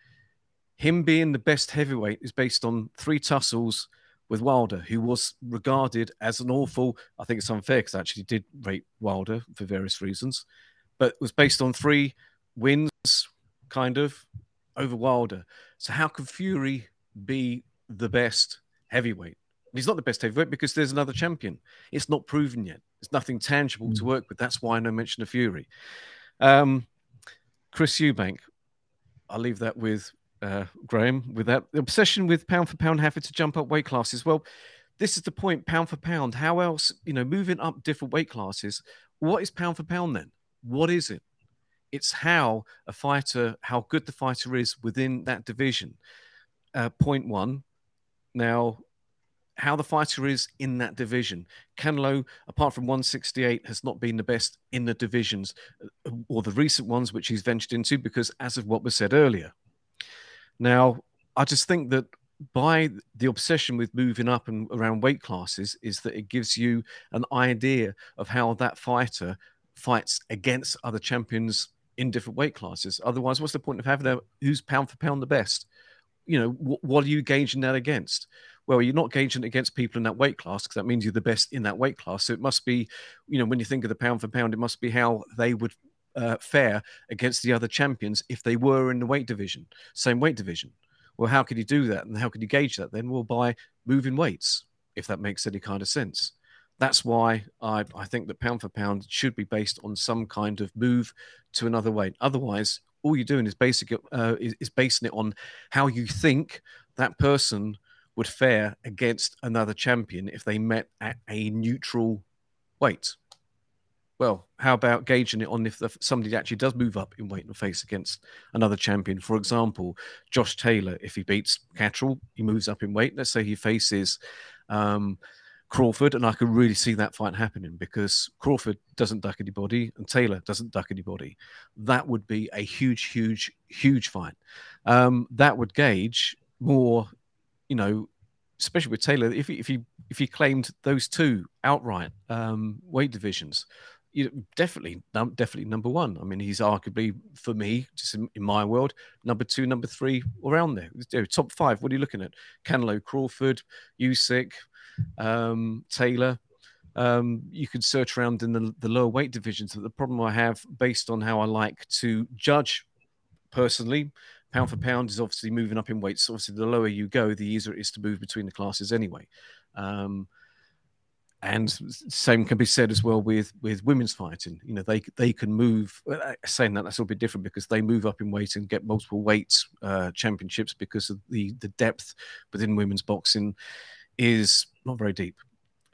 B: Him being the best heavyweight is based on three tussles with Wilder, who was regarded as an awful. I think it's unfair because I actually did rate Wilder for various reasons, but was based on three wins, kind of over Wilder. So how can Fury be the best heavyweight? He's not the best heavyweight because there's another champion. It's not proven yet. There's nothing tangible mm. to work with. That's why no mention of Fury. Um, Chris Eubank, I'll leave that with uh, Graham. With that the obsession with pound for pound having to jump up weight classes. Well, this is the point. Pound for pound. How else? You know, moving up different weight classes. What is pound for pound then? What is it? It's how a fighter, how good the fighter is within that division. Uh, point one. Now, how the fighter is in that division. Canelo, apart from 168, has not been the best in the divisions uh, or the recent ones which he's ventured into because, as of what was said earlier. Now, I just think that by the obsession with moving up and around weight classes is that it gives you an idea of how that fighter fights against other champions in different weight classes. Otherwise, what's the point of having a who's pound for pound the best? You know, wh- what are you gauging that against? well, you're not gauging against people in that weight class because that means you're the best in that weight class. So it must be, you know, when you think of the pound for pound, it must be how they would uh, fare against the other champions if they were in the weight division, same weight division. Well, how could you do that? And how could you gauge that then? Well, by moving weights, if that makes any kind of sense. That's why I, I think that pound for pound should be based on some kind of move to another weight. Otherwise, all you're doing is basic uh, is, is basing it on how you think that person would fare against another champion if they met at a neutral weight. Well, how about gauging it on if the, somebody actually does move up in weight and face against another champion? For example, Josh Taylor, if he beats Catterall, he moves up in weight. Let's say he faces um, Crawford, and I could really see that fight happening because Crawford doesn't duck anybody and Taylor doesn't duck anybody. That would be a huge, huge, huge fight. Um, that would gauge more you know, especially with Taylor, if he, if he if he claimed those two outright um, weight divisions, you know, definitely definitely number one. I mean, he's arguably for me, just in, in my world, number two, number three, around there. You know, top five. What are you looking at? Canelo, Crawford, Usyk, um, Taylor. Um, you could search around in the, the lower weight divisions. But the problem I have, based on how I like to judge personally, pound for pound is obviously moving up in weight. So obviously, the lower you go, the easier it is to move between the classes anyway. Um, and same can be said as well with with women's fighting. You know, they they can move. Uh, saying that that's a little bit different because they move up in weight and get multiple weight uh, championships because of the the depth within women's boxing is not very deep.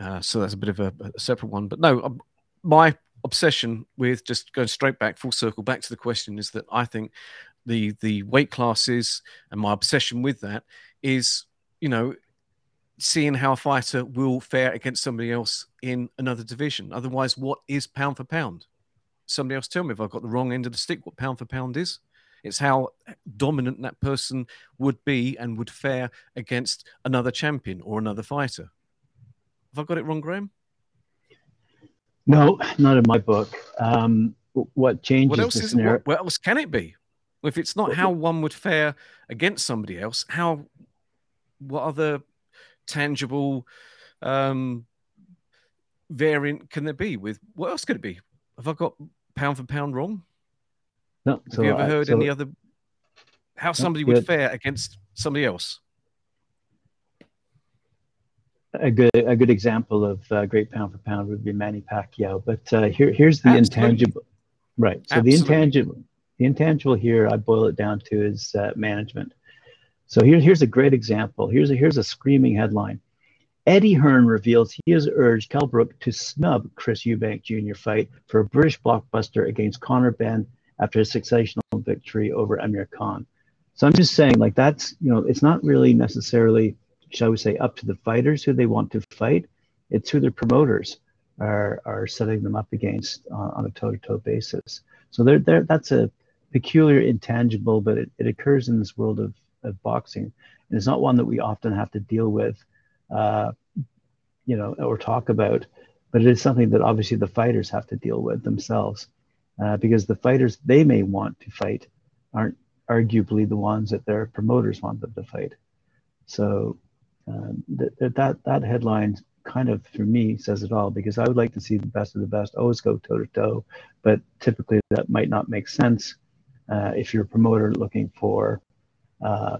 B: Uh, so that's a bit of a, a separate one. But no, um, my obsession with just going straight back full circle back to the question is that I think the the weight classes and my obsession with that is you know seeing how a fighter will fare against somebody else in another division otherwise what is pound for pound somebody else tell me if i've got the wrong end of the stick what pound for pound is it's how dominant that person would be and would fare against another champion or another fighter have i got it wrong graham
A: no not in my book um, what changes
B: what else, is, what, what else can it be if it's not how one would fare against somebody else, how what other tangible um, variant can there be? With what else could it be? Have I got pound for pound wrong?
A: No.
B: Have you ever I, heard so, any other how somebody no, would fare against somebody else?
A: A good a good example of uh, great pound for pound would be Manny Pacquiao. But uh, here here's the Absolutely. intangible. Right. So Absolutely. the intangible the intangible here, I boil it down to is uh, management. So here, here's a great example. Here's a, here's a screaming headline. Eddie Hearn reveals he has urged Kell Brook to snub Chris Eubank Jr. fight for a British blockbuster against Conor Benn after a sensational victory over Amir Khan. So I'm just saying, like that's you know, it's not really necessarily, shall we say, up to the fighters who they want to fight. It's who their promoters are are setting them up against uh, on a toe-to-toe basis. So there, there, that's a peculiar intangible, but it, it occurs in this world of, of boxing. And it's not one that we often have to deal with, uh, you know, or talk about, but it is something that obviously the fighters have to deal with themselves uh, because the fighters they may want to fight aren't arguably the ones that their promoters want them to fight. So um, that, that, that headline kind of for me says it all because I would like to see the best of the best always go toe to toe, but typically that might not make sense uh, if you're a promoter looking for uh,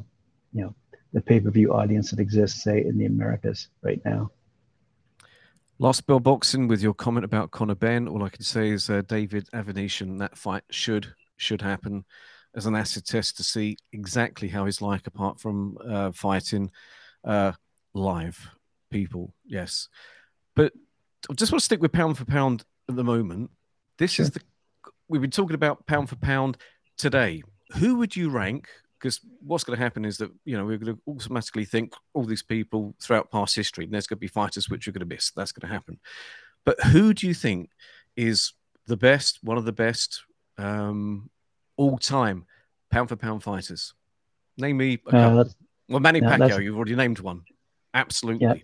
A: you know, the pay-per-view audience that exists, say, in the Americas right now.
B: Last Bell Boxing with your comment about Conor Benn. All I can say is uh, David Avanesyan, that fight should should happen as an acid test to see exactly how he's like apart from uh, fighting uh, live people. Yes, but I just want to stick with pound for pound at the moment. This sure. is the we've been talking about pound for pound today. Who would you rank? Because what's going to happen is that you know we're going to automatically think all these people throughout past history, and there's going to be fighters which are going to miss. That's going to happen. But who do you think is the best, one of the best um, all time pound for pound fighters? Name me. Uh, well, Manny yeah, Pacquiao, you've already named one. Absolutely, yeah.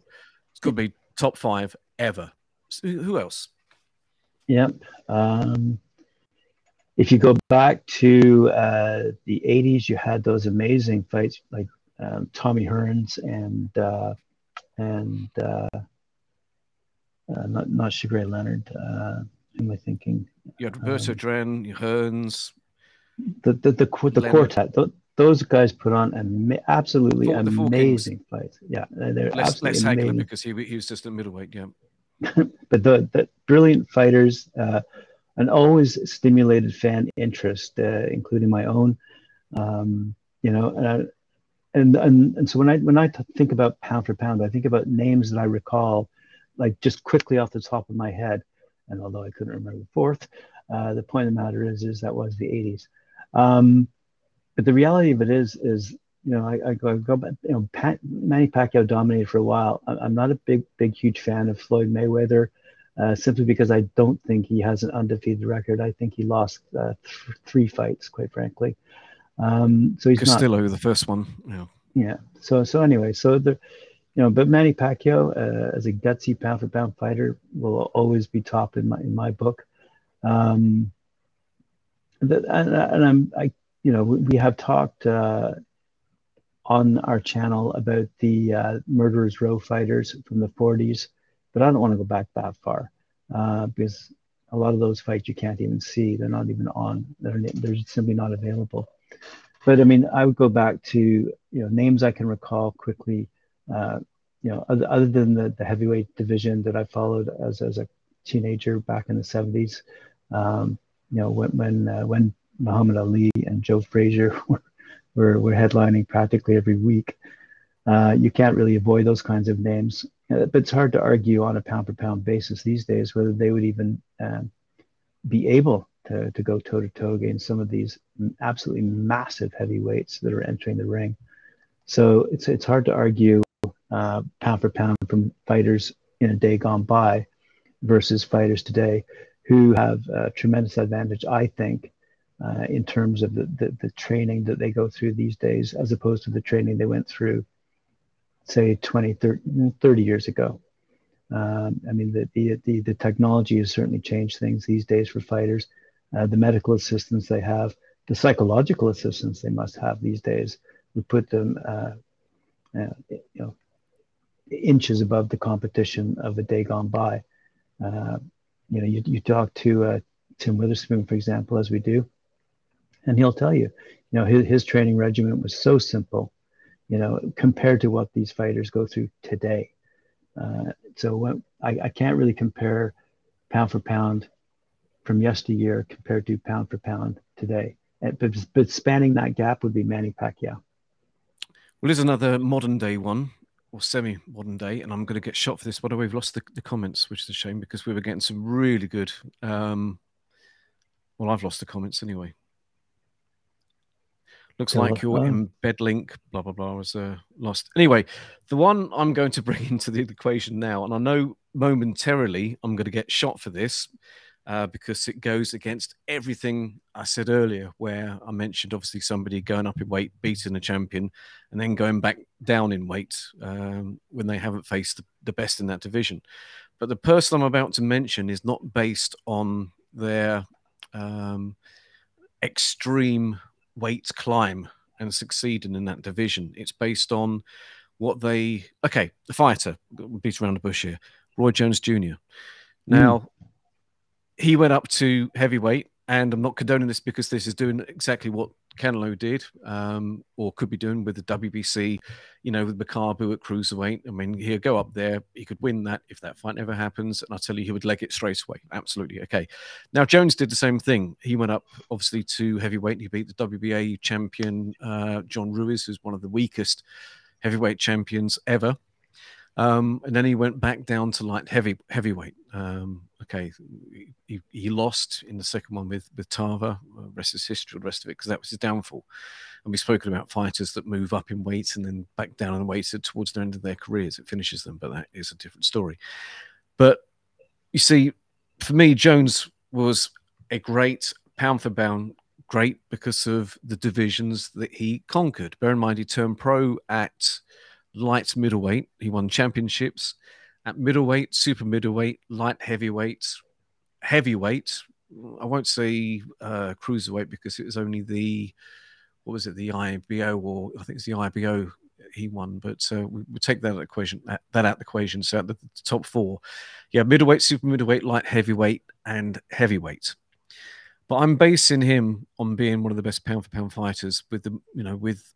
B: it's going to be top five ever. Who else?
A: Yep. Um, if you go back to uh, the 80s, you had those amazing fights like um, Tommy Hearns and uh, and uh, uh not not Sugar Leonard. Uh, who am I thinking?
B: You had Roberto um, Duran, Hearns,
A: the the the, the, the quartet. Those guys put on an absolutely the amazing fights. Yeah, they're
B: less, less Hagler because he, he was just a middleweight. Yeah, [LAUGHS]
A: but the, the brilliant fighters. Uh, an always stimulated fan interest, uh, including my own. Um, you know, and, and and and so when I when I think about pound for pound, I think about names that I recall, like just quickly off the top of my head. And although I couldn't remember the fourth, uh, the point of the matter is is that was the 80s. Um, but the reality of it is is you know I, I go I go back you know Pat, Manny Pacquiao dominated for a while. I'm not a big big huge fan of Floyd Mayweather uh, simply because I don't think he has an undefeated record. I think he lost uh, th- three fights, quite frankly. Um, so he's
B: Castillo,
A: not,
B: the first one. Yeah.
A: Yeah. So so anyway, so the you know, but Manny Pacquiao uh, as a gutsy pound for pound fighter will always be top in my in my book. Um, and, and I'm I you know we, we have talked uh, on our channel about the uh, murderers row fighters from the 40s but I don't want to go back that far uh, because a lot of those fights you can't even see. They're not even on. They're, they're simply not available. But I mean, I would go back to you know names I can recall quickly. Uh, you know, other, other than the, the heavyweight division that I followed as, as a teenager back in the 70s. Um, you know, when when uh, when Muhammad Ali and Joe Frazier [LAUGHS] were, were, headlining practically every week. Uh, you can't really avoid those kinds of names. Uh, but it's hard to argue on a pound for pound basis these days whether they would even um, be able to, to go toe to toe against some of these absolutely massive heavyweights that are entering the ring. So it's it's hard to argue uh, pound for pound from fighters in a day gone by versus fighters today who have a tremendous advantage, I think, uh, in terms of the, the, the training that they go through these days as opposed to the training they went through say 20, 30, 30 years ago. Um, I mean, the, the, the, the, technology has certainly changed things these days for fighters. Uh, the medical assistance they have, the psychological assistance they must have these days would put them, uh, uh, you know, inches above the competition of a day gone by. Uh, you know, you, you talk to uh, Tim Witherspoon, for example, as we do, and he'll tell you, you know, his, his training regimen was so simple you know, compared to what these fighters go through today. Uh, so when, I, I can't really compare pound for pound from yesteryear compared to pound for pound today. But, but spanning that gap would be Manny Pacquiao.
B: Well, here's another modern day one, or semi modern day, and I'm going to get shot for this. By the way, we've lost the, the comments, which is a shame because we were getting some really good. Um, well, I've lost the comments anyway. Looks like your embed link, blah blah blah, was uh, lost. Anyway, the one I'm going to bring [LAUGHS] into the equation now, and I know momentarily I'm going to get shot for this uh, because it goes against everything I said earlier, where I mentioned obviously somebody going up in weight, beating a champion, and then going back down in weight um, when they haven't faced the, the best in that division. But the person I'm about to mention is not based on their um, extreme weight climb and succeeding in that division. It's based on what they okay, the fighter, beat around the bush here, Roy Jones Jr. Now mm. he went up to heavyweight, and I'm not condoning this because this is doing exactly what Canelo did, um, or could be doing with the WBC, you know, with Makabu at cruiserweight. I mean, he'll go up there, he could win that if that fight ever happens, and I tell you, he would leg it straight away. Absolutely, okay. Now Jones did the same thing. He went up, obviously, to heavyweight. He beat the WBA champion uh, John Ruiz, who's one of the weakest heavyweight champions ever. Um, and then he went back down to light heavy heavyweight. Um, okay, he, he lost in the second one with with Tarver. Uh, rest is history. The rest of it because that was his downfall. And we've spoken about fighters that move up in weight and then back down in weight towards the end of their careers. It finishes them, but that is a different story. But you see, for me, Jones was a great pound for pound great because of the divisions that he conquered. Bear in mind, he turned pro at light middleweight. He won championships at middleweight, super middleweight, light heavyweight, heavyweight. I won't say uh, cruiserweight because it was only the what was it the IBO or I think it's the IBO he won, but uh, we, we take that equation that, that out the equation. So the, the top four, yeah, middleweight, super middleweight, light heavyweight, and heavyweight. But I'm basing him on being one of the best pound for pound fighters with the you know with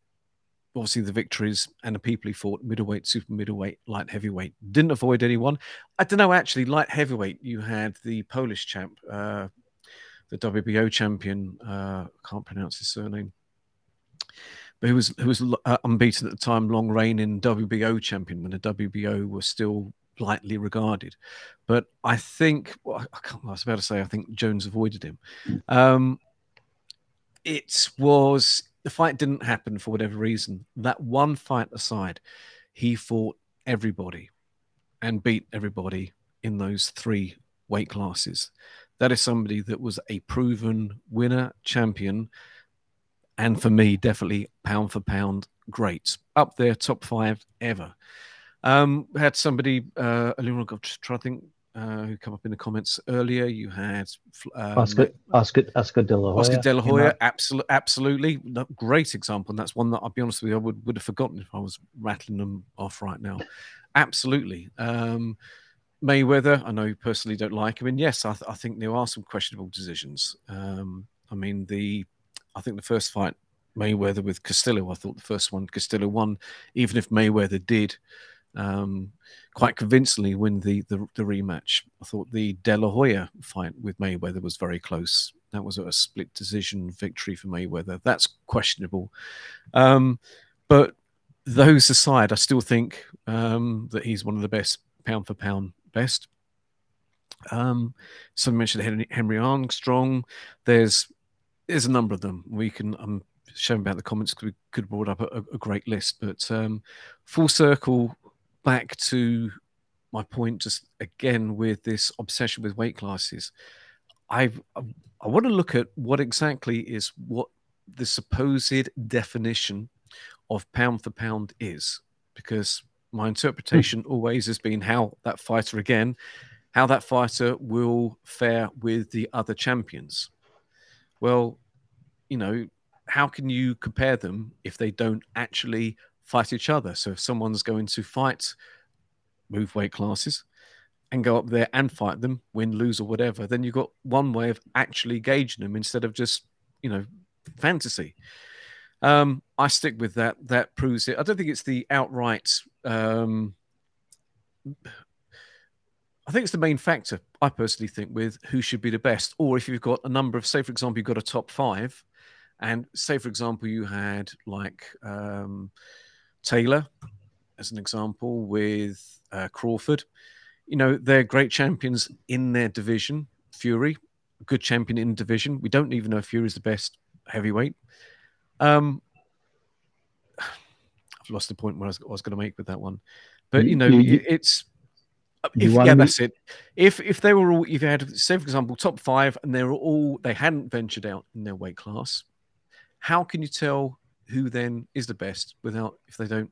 B: obviously the victories and the people he fought middleweight, super middleweight, light heavyweight. Didn't avoid anyone. I don't know actually. Light heavyweight, you had the Polish champ, uh, the WBO champion. Uh, can't pronounce his surname, but he was who was uh, unbeaten at the time, long reigning WBO champion when the WBO was still lightly regarded. But I think well, I, I, was about to say I think Jones avoided him. Um, it was the fight didn't happen for whatever reason. That one fight aside, he fought everybody and beat everybody in those three weight classes. That is somebody that was a proven winner, champion, and for me, definitely pound for pound great. Up there, top five ever. Um, had somebody, uh, trying to think uh, who come up in the comments earlier. You had
A: um, Oscar, Oscar, Oscar De La Hoya.
B: Oscar De La Hoya, absolutely, absolutely, great example. And that's one that I'll be honest with you, I would, would have forgotten if I was rattling them off right now. [LAUGHS] Absolutely. Um, Mayweather, I know you personally don't like him, and yes, I, th- I think there are some questionable decisions. Um, I mean, the I think the first fight Mayweather with Castillo, I thought the first one Castillo won, even if Mayweather did um, quite convincingly win the, the, the rematch. I thought the De La Hoya fight with Mayweather was very close. That was a split decision victory for Mayweather. That's questionable. Um, but those aside, I still think um, that he's one of the best pound for pound best. Um, someone mentioned Henry, Armstrong. There's there's a number of them. We can um showing about the comments because we could have brought up a, a great list. But um, full circle, back to my point just again with this obsession with weight classes i i want to look at what exactly is what the supposed definition of pound for pound is because my interpretation hmm. always has been how that fighter again how that fighter will fare with the other champions well you know how can you compare them if they don't actually fight each other. So if someone's going to fight, move weight classes, and go up there and fight them, win, lose, or whatever, then you've got one way of actually gauging them instead of just, you know, fantasy. Um, I stick with that. That proves it. I don't think it's the outright. Um, I think it's the main factor. I personally think with who should be the best, or if you've got a number of, say, for example, you've got a top five, and say, for example, you had like um, Taylor, as an example, with uh, Crawford. You know, they're great champions in their division. Fury, good champion in division. We don't even know if Fury is the best heavyweight. Um, [SIGHS] I've lost the point where I was, was going to make with that one, but you know, you, it's if, yeah, that's it. If if they were all, if you had, say for example, top five, and they were all they hadn't ventured out in their weight class, how can you tell who then is the best without if they don't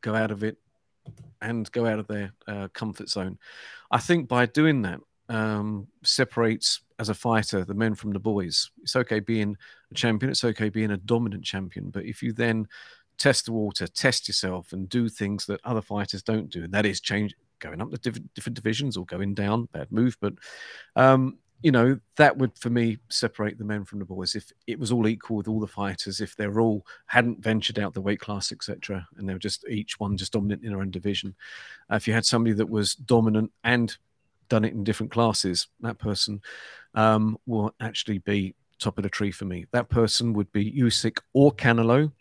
B: go out of it and go out of their uh, comfort zone. I think by doing that um, separates as a fighter the men from the boys. It's okay being a champion. It's okay being a dominant champion. But if you then test the water, test yourself, and do things that other fighters don't do, and that is change going up the different, different divisions or going down, bad move. But um, you know, that would for me separate the men from the boys. If it was all equal with all the fighters, if they're all hadn't ventured out the weight class, etc., and they were just each one just dominant in their own division. Uh, if you had somebody that was dominant and done it in different classes, that person um, will actually be top of the tree for me. That person would be Usyk or Canelo.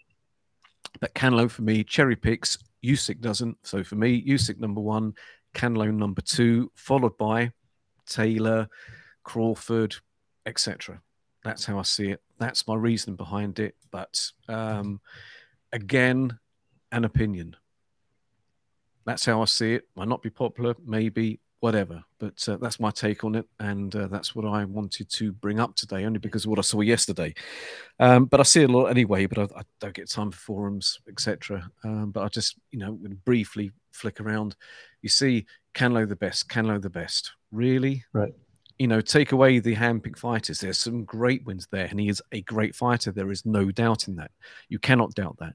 B: But Canelo for me cherry picks. Usyk doesn't. So for me, Usyk number one, Canelo number two, followed by Taylor. Crawford, etc. That's how I see it. That's my reason behind it. But um, again, an opinion. That's how I see it. Might not be popular, maybe, whatever. But uh, that's my take on it, and uh, that's what I wanted to bring up today, only because of what I saw yesterday. Um, but I see it a lot anyway. But I, I don't get time for forums, etc. Um, but I just, you know, briefly flick around. You see, Canelo the best, Canelo the best. Really?
A: Right
B: you know, take away the handpicked fighters. There's some great wins there, and he is a great fighter. There is no doubt in that. You cannot doubt that.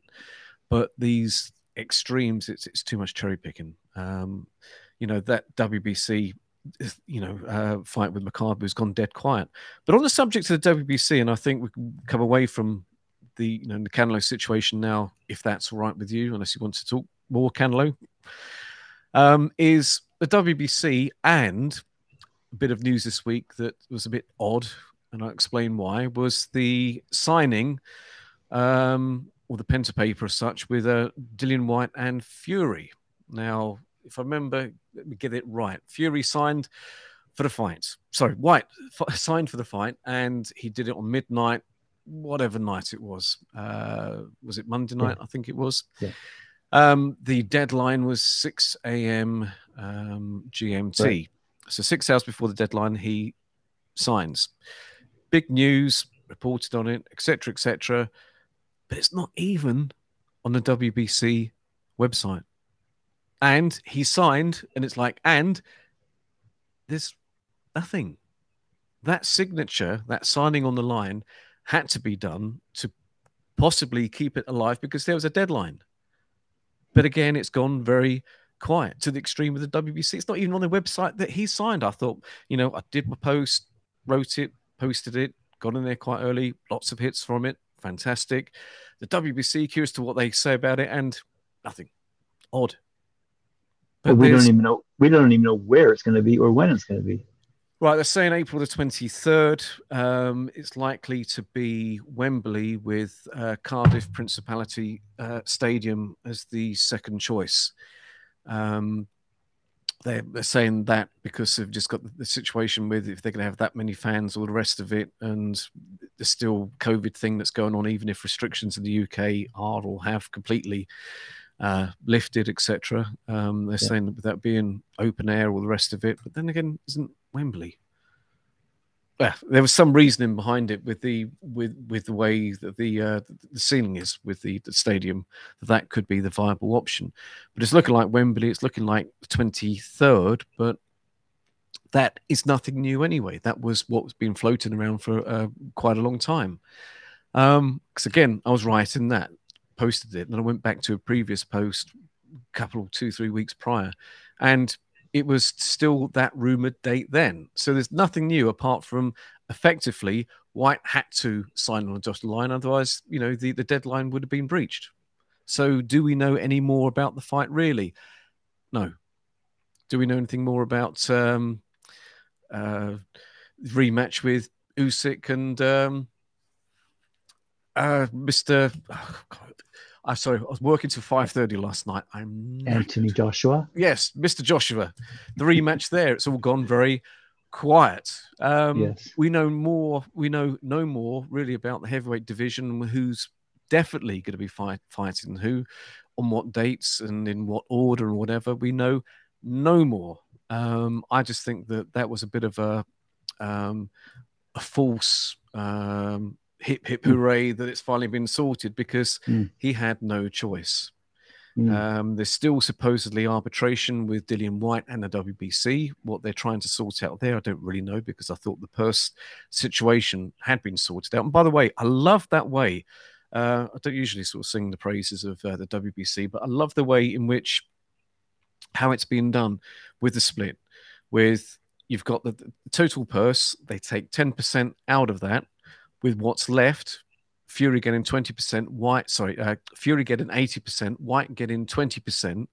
B: But these extremes, it's it's too much cherry picking. Um, you know that WBC, you know, uh, fight with Makabu has gone dead quiet. But on the subject of the WBC, and I think we can come away from the you know the Canelo situation now, if that's all right with you, unless you want to talk more Canelo, um, is the WBC and bit of news this week that was a bit odd, and I'll explain why, was the signing um, or the pen to paper as such with uh, Dillian Whyte and Fury. Now, if I remember, let me get it right. Fury signed for the fight. Sorry, Whyte f- [LAUGHS] signed for the fight, and he did it on midnight, whatever night it was. Uh, was it Monday night? Yeah. I think it was.
A: Yeah.
B: Um, the deadline was 6 a.m. Um, GMT. Right. So six hours before the deadline, he signs. Big news, reported on it, etc., etc. But it's not even on the WBC website. And he signed, and it's like, and there's nothing. That signature, that signing on the line, had to be done to possibly keep it alive because there was a deadline. But again, it's gone very quiet to the extreme with the WBC. It's not even on the website that he signed. I thought, you know, I did my post, wrote it, posted it, got in there quite early, lots of hits from it, fantastic. The WBC, curious to what they say about it, and nothing. Odd.
A: But, but we don't even know. We don't even know where it's going to be or when it's going to be.
B: Right, they're saying April the 23rd. Um, it's likely to be Wembley with uh, Cardiff Principality uh, Stadium as the second choice. Um, they're, they're saying that because they've just got the situation with if they're going to have that many fans, all the rest of it, and the still COVID thing that's going on, even if restrictions in the UK are or have completely uh, lifted, etc. Um, they're yeah. saying that without being open air, all the rest of it. But then again, isn't Wembley? Well, there was some reasoning behind it with the with with the way that the uh, the ceiling is with the, the stadium that that could be the viable option. But it's looking like Wembley. It's looking like twenty third, but that is nothing new anyway. That was what was being floating around for uh, quite a long time. Because um, again, I was right in that, posted it, and I went back to a previous post, a couple, two, three weeks prior, and it was still that rumored date then. So there's nothing new apart from effectively Whyte had to sign on a dotted line, otherwise, you know, the, the deadline would have been breached. So do we know any more about the fight really? No. Do we know anything more about um, uh, rematch with Usyk and um, uh, Mr. Oh, God, I'm sorry, I was working till five thirty last night. I'm
A: Anthony Joshua.
B: Yes, Mr. Joshua. The rematch there. It's all gone very quiet. Um, yes. We know more. We know no more really about the heavyweight division. Who's definitely going to be fight, fighting who, on what dates and in what order and whatever. We know no more. Um, I just think that that was a bit of a um, a false um, hip hip hmm. hooray that it's finally been sorted because mm. he had no choice. Mm. Um, there's still supposedly arbitration with Dillian Whyte and the WBC. What they're trying to sort out there, I don't really know because I thought the purse situation had been sorted out. And by the way, I love that way. Uh, I don't usually sort of sing the praises of uh, the WBC, but I love the way in which how it's been done with the split, with you've got the, the total purse. They take ten percent out of that, with what's left. Fury getting twenty percent, Whyte, sorry, uh, Fury getting eighty percent, Whyte getting twenty percent.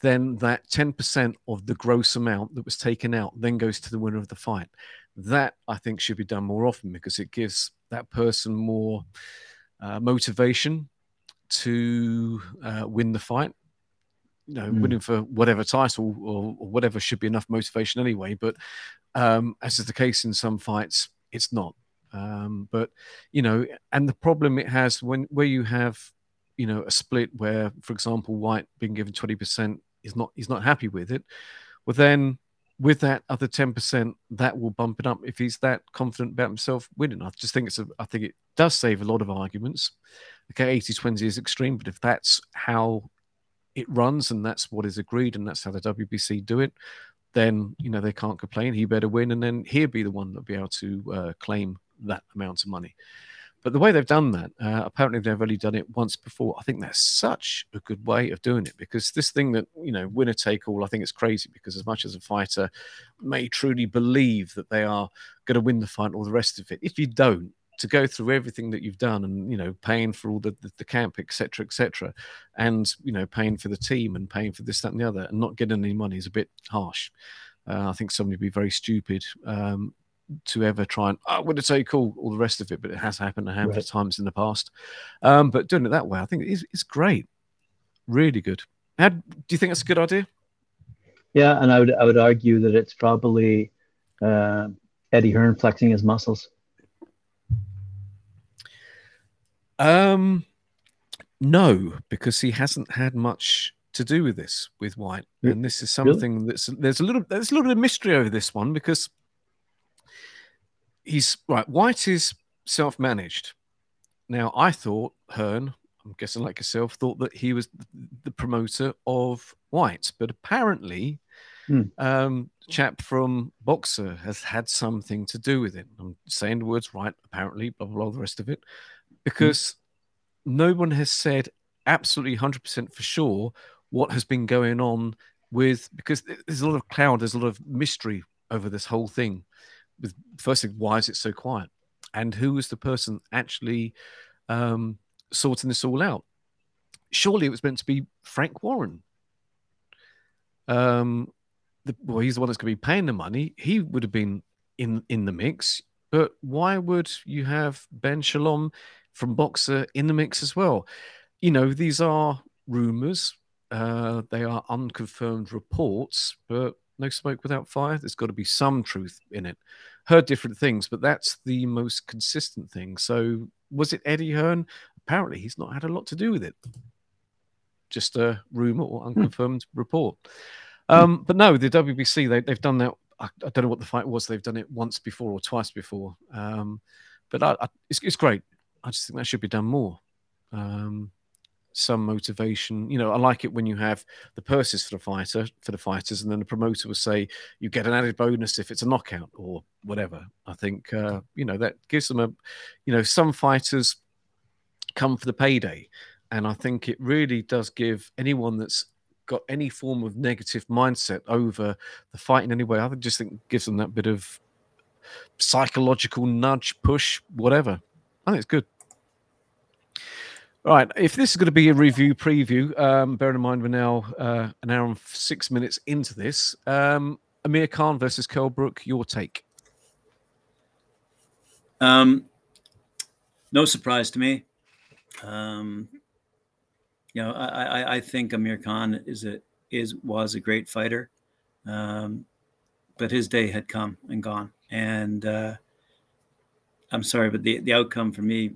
B: Then that ten percent of the gross amount that was taken out then goes to the winner of the fight. That I think should be done more often because it gives that person more uh, motivation to uh, win the fight. You know, mm. winning for whatever title or, or, whatever should be enough motivation anyway. But um, as is the case in some fights, it's not. Um, but you know, and the problem it has when where you have, you know, a split where, for example, Whyte being given twenty percent is not he's not happy with it. Well, then with that other 10% that will bump it up. If he's that confident about himself winning i just think it's a i think it does save a lot of arguments. Okay 80 20 is extreme but if that's how it runs and that's what is agreed and that's how the wbc do it then you know they can't complain. He better win and then he'll be the one that'll be able to uh, claim that amount of money but the way they've done that, uh, apparently they've only done it once before. I think that's such a good way of doing it because this thing that, you know, winner take all, I think it's crazy because as much as a fighter may truly believe that they are going to win the fight or the rest of it, if you don't, to go through everything that you've done and you know paying for all the, the, the camp etc etc and you know paying for the team and paying for this that and the other and not getting any money is a bit harsh uh, I think somebody would be very stupid um, to ever try and I would say cool all the rest of it, but it has happened a handful right. of times in the past. Um, but doing it that way, I think it's, it's great, really good. How, do you think that's a good idea?
A: Yeah, and I would I would argue that it's probably uh, Eddie Hearn flexing his muscles.
B: Um, no, because he hasn't had much to do with this with Whyte, and this is something really? that's there's a little there's a little bit of mystery over this one because he's right. Whyte is self-managed. Now, I thought Hearn, I'm guessing like yourself, thought that he was the promoter of Whyte, but apparently, hmm. um, chap from BOXXER has had something to do with it. I'm saying the words right. Apparently, blah blah, blah the rest of it, because hmm. no one has said absolutely 100% for sure what has been going on with because there's a lot of cloud, there's a lot of mystery over this whole thing with first firstly, why is it so quiet? And who was the person actually um, sorting this all out? Surely it was meant to be Frank Warren. Um, the, well, he's the one that's going to be paying the money. He would have been in in the mix. But why would you have Ben Shalom from BOXXER in the mix as well? You know, these are rumors. Uh, they are unconfirmed reports, but no smoke without fire. There's got to be some truth in it. Heard different things, but that's the most consistent thing. So was it Eddie Hearn? Apparently, he's not had a lot to do with it. Just a rumor or hmm. unconfirmed hmm. report. Um, but no, the WBC they, have done that. I, I, don't know what the fight was. They've done it once before or twice before. Um, but I, I, it's, it's great. I just think that should be done more. Um, some motivation. You know, I like it when you have the purses for the fighter for the fighters, and then the promoter will say you get an added bonus if it's a knockout or whatever. I think uh, you know that gives them a, you know, some fighters come for the payday, and I think it really does give anyone that's got any form of negative mindset over the fight in any way. I just think gives them that bit of psychological nudge, push, whatever. I think it's good. Right, if this is going to be a review preview, um, bearing in mind we're now uh, an hour and six minutes into this, um, Amir Khan versus Kell Brook, your take?
C: Um, no surprise to me. Um, you know, I, I, I think Amir Khan is a is was a great fighter, um, but his day had come and gone. And uh, I'm sorry, but the the outcome for me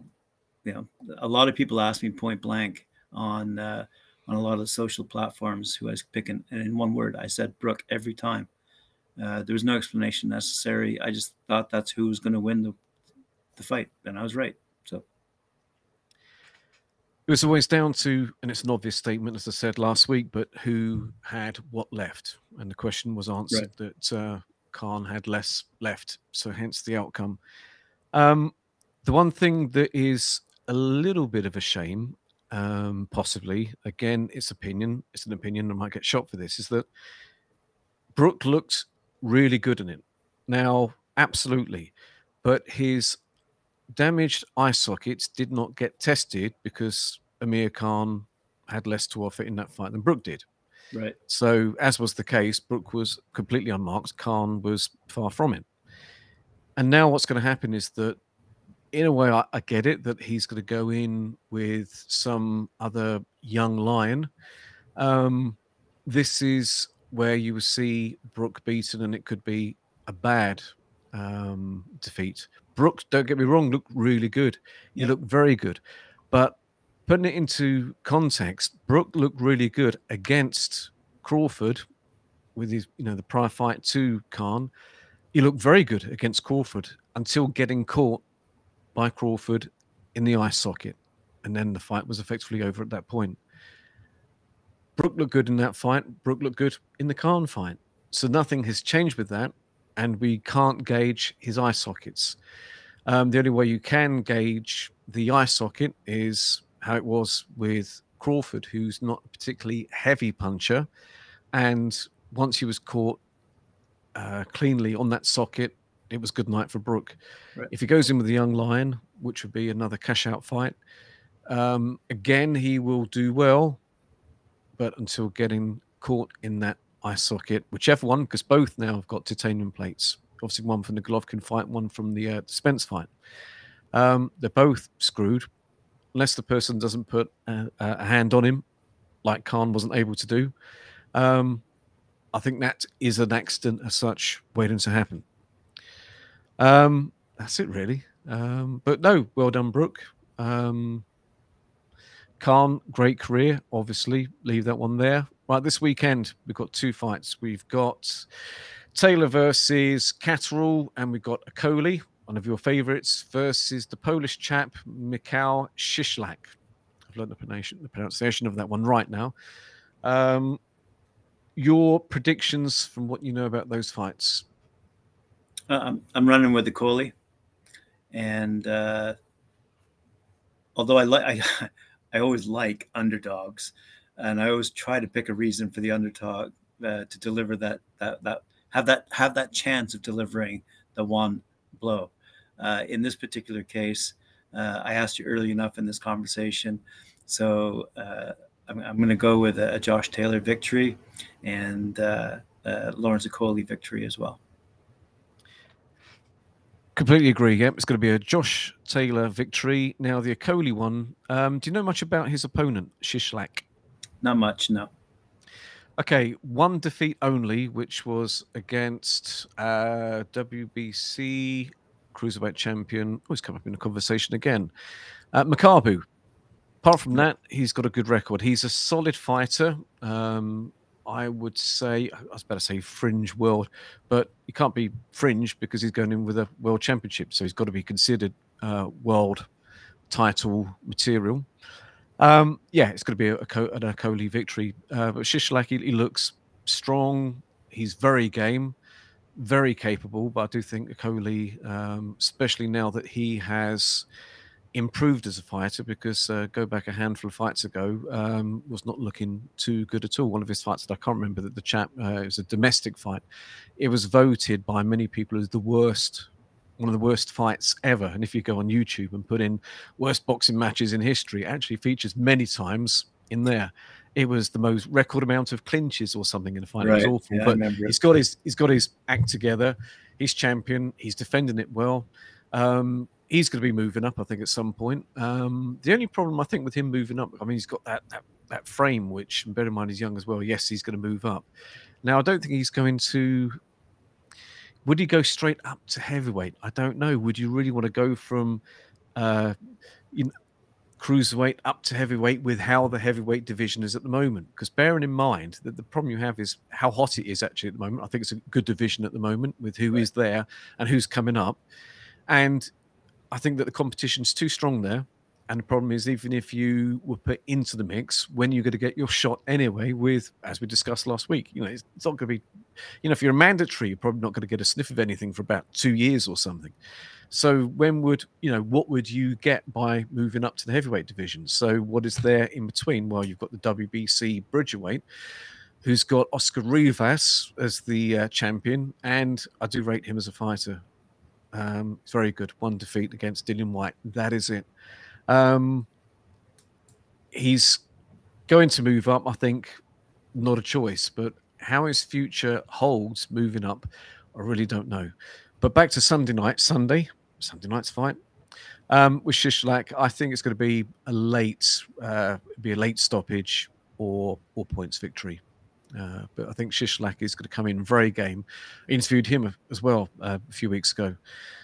C: you know, a lot of people ask me point blank on uh, on a lot of the social platforms who I was picking, and in one word, I said Brook every time. Uh, there was no explanation necessary. I just thought that's who was going to win the the fight, and I was right. So
B: it was always down to, and it's an obvious statement, as I said last week, but who had what left, and the question was answered right. that uh, Khan had less left, so hence the outcome. Um, the one thing that is a little bit of a shame, um, possibly. Again, it's opinion. It's an opinion. I might get shot for this. Is that Brook looked really good in it. Now, absolutely. But his damaged eye sockets did not get tested because Amir Khan had less to offer in that fight than Brook did.
C: Right.
B: So, as was the case, Brook was completely unmarked. Khan was far from it. And now what's going to happen is that, in a way, I, I get it that he's going to go in with some other young lion. Um, this is where you will see Brook beaten, and it could be a bad um, defeat. Brook, don't get me wrong, looked really good. You
C: Yeah.
B: looked very good. But putting it into context, Brook looked really good against Crawford with his, you know, the prior fight to Khan. He looked very good against Crawford until getting caught by Crawford in the eye socket. And then the fight was effectively over at that point. Brook looked good in that fight. Brook looked good in the Khan fight. So nothing has changed with that. And we can't gauge his eye sockets. Um, the only way you can gauge the eye socket is how it was with Crawford, who's not a particularly heavy puncher. And once he was caught uh, cleanly on that socket, it was good night for Brook.
C: Right.
B: If he goes in with the young lion, which would be another cash out fight, um, again, he will do well. But until getting caught in that eye socket, whichever one, because both now have got titanium plates. Obviously, one from the Golovkin fight, one from the uh, Spence fight. Um, they're both screwed unless the person doesn't put a, a hand on him, like Khan wasn't able to do. Um, I think that is an accident as such waiting to happen. Um, that's it, really. Um, but no, well done, Brook. Um, Khan, great career, obviously. Leave that one there. Right, this weekend, we've got two fights. We've got Taylor versus Catterall, and we've got Okolie, one of your favorites, versus the Polish chap, Mikhail Cieślak. I've learned the pronunciation of that one right now. Um, your predictions from what you know about those fights?
C: Uh, I'm, I'm running with the Coley, and uh, although I like I, [LAUGHS] I always like underdogs, and I always try to pick a reason for the underdog uh, to deliver that that that have that have that chance of delivering the one blow. Uh, in this particular case, uh, I asked you early enough in this conversation, so uh, I'm, I'm going to go with a, a Josh Taylor victory and uh, Lawrence Okolie victory as well.
B: Completely agree. Yep, it's going to be a Josh Taylor victory. Now the Okolie one. Um, do you know much about his opponent, Cieślak?
C: Not much, no.
B: Okay, one defeat only, which was against uh, WBC cruiserweight champion. Oh, come up in a conversation again. Uh, Makabu. Apart from that, he's got a good record. He's a solid fighter. Um, I would say, I was about to say fringe world, but he can't be fringe because he's going in with a world championship. So he's got to be considered uh, world title material. Um, yeah, it's going to be a, a, an Okolie victory. Uh, but Cieślak, he, he, looks strong. He's very game, very capable. But I do think Okolie, um, especially now that he has improved as a fighter, because uh, go back a handful of fights ago, um, was not looking too good at all. One of his fights that I can't remember that the chap, uh, it was a domestic fight. It was voted by many people as the worst one of the worst fights ever. And if you go on YouTube and put in worst boxing matches in history, it actually features many times in there. It was the most record amount of clinches or something in the fight.
C: Right.
B: It was awful.
C: Yeah,
B: but he's got his he's got his act together. He's champion. He's defending it well. Um, he's going to be moving up, I think, at some point. Um, the only problem I think with him moving up, I mean, he's got that that that frame, which, and bear in mind, he's young as well. Yes, he's going to move up. Now, I don't think he's going to would he go straight up to heavyweight? I don't know. Would you really want to go from uh, you know, cruiserweight up to heavyweight with how the heavyweight division is at the moment? Because bearing in mind that the problem you have is how hot it is actually at the moment. I think it's a good division at the moment with who is
C: Right.
B: there and who's coming up. And I think that the competition's too strong there. And the problem is, even if you were put into the mix, when are you're going to get your shot anyway, with as we discussed last week, you know, it's, it's not going to be you know, if you're a mandatory, you're probably not going to get a sniff of anything for about two years or something. So when would you know what would you get by moving up to the heavyweight division? So what is there in between? Well, you've got the WBC bridgerweight, who's got Oscar Rivas as the uh, champion, and I do rate him as a fighter. Um, it's very good. One defeat against Dillian Whyte. That is it. Um, he's going to move up. I think not a choice, but how his future holds moving up, I really don't know. But back to Sunday night, Sunday, Sunday night's fight. Um, with Cieślak, I think it's going to be a late, uh, be a late stoppage or or points victory. Uh, but I think Cieślak is going to come in very game. I interviewed him as well uh, a few weeks ago.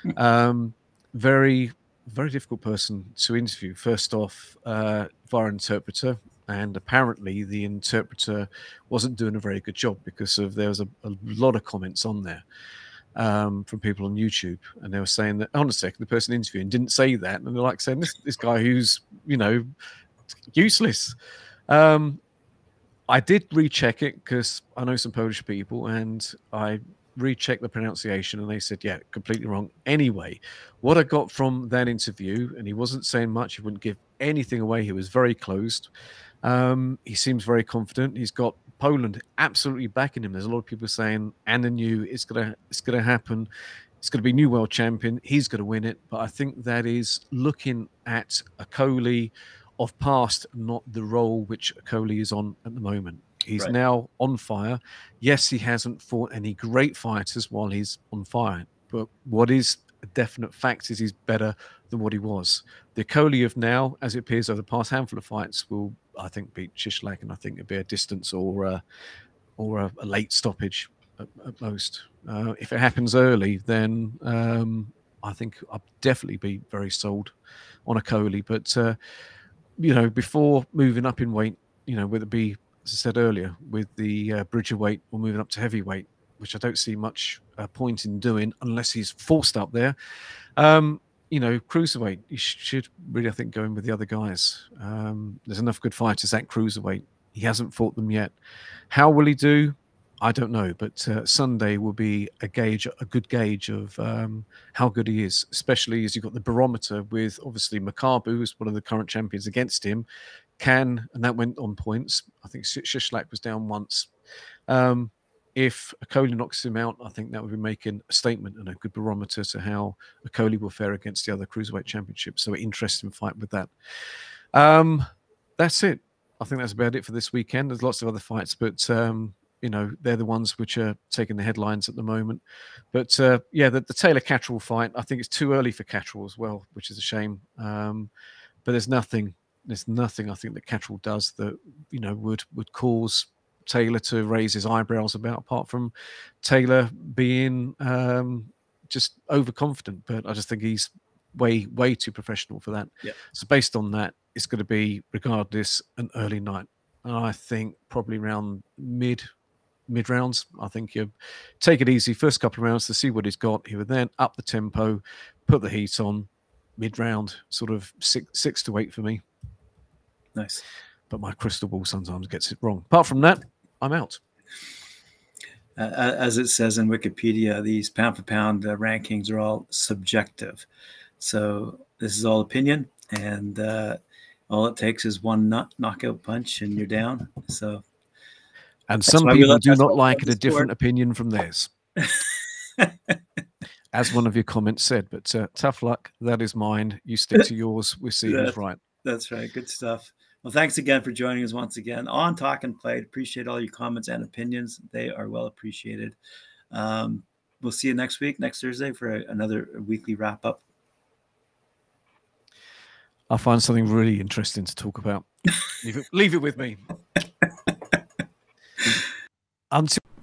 B: Hmm. Um, very, very difficult person to interview. First off, uh, via interpreter, and apparently the interpreter wasn't doing a very good job because of there was a, a lot of comments on there um, from people on YouTube, and they were saying that on a second the person interviewing didn't say that, and they're like saying this this guy who's you know useless. Um, I did recheck it because I know some Polish people, and I rechecked the pronunciation, and they said, "Yeah, completely wrong." Anyway, what I got from that interview, and he wasn't saying much; he wouldn't give anything away. He was very closed. Um, he seems very confident. He's got Poland absolutely backing him. There's a lot of people saying, "And the new, it's gonna, it's gonna happen." It's to be new world champion. He's to win it. But I think that is looking at Okolie of past, not the role which Okolie is on at the moment. He's right. now on fire. Yes, he hasn't fought any great fighters while he's on fire, but what is a definite fact is he's better than what he was. The Okolie of now, as it appears over the past handful of fights, will I think beat Cieślak, and I think it'll be a distance or a, or a, a late stoppage at, at most. Uh, if it happens early, then um, I think I'll definitely be very sold on Okolie. But uh, you know, before moving up in weight, you know, whether it be, as I said earlier, with the uh, bridger weight or moving up to heavyweight, which I don't see much uh, point in doing unless he's forced up there. Um, you know, cruiserweight, you should really, I think, go in with the other guys. Um, there's enough good fighters at cruiserweight. He hasn't fought them yet. How will he do? I don't know, but uh, Sunday will be a gauge, a good gauge of um, how good he is, especially as you've got the barometer with obviously Makabu, who's one of the current champions against him, can, and that went on points. I think Cieślak was down once. Um, if Okolie knocks him out, I think that would be making a statement and a good barometer to how Okolie will fare against the other cruiserweight championships. So, an interesting fight with that. Um, that's it. I think that's about it for this weekend. There's lots of other fights, but um, you know they're the ones which are taking the headlines at the moment. But uh, yeah, the, the Taylor Catterall fight, I think it's too early for Catterall as well, which is a shame. Um, but there's nothing, there's nothing I think that Catterall does that you know would would cause Taylor to raise his eyebrows about, apart from Taylor being um, just overconfident. But I just think he's way way too professional for that.
C: Yeah.
B: So based on that, it's going to be regardless an early night. And I think probably around mid mid rounds. I think you take it easy first couple of rounds to see what he's got. He would then up the tempo, put the heat on mid round, sort of six six to eight for me.
C: Nice.
B: But my crystal ball sometimes gets it wrong. Apart from that, I'm out.
C: Uh, as it says in Wikipedia, these pound for pound uh, rankings are all subjective. So this is all opinion, and uh, all it takes is one nut knockout punch, and you're down. So,
B: and some people do not like it, a different opinion from theirs, [LAUGHS] as one of your comments said. But uh, tough luck. That is mine. You [LAUGHS] stick to yours. We see who's right.
C: That's right. Good stuff. Well, thanks again for joining us once again on Talk and Fight. Appreciate all your comments and opinions. They are well appreciated. Um, we'll see you next week, next Thursday, for a, another weekly wrap up.
B: I'll find something really interesting to talk about. leave, it, leave it with me. [LAUGHS] Until.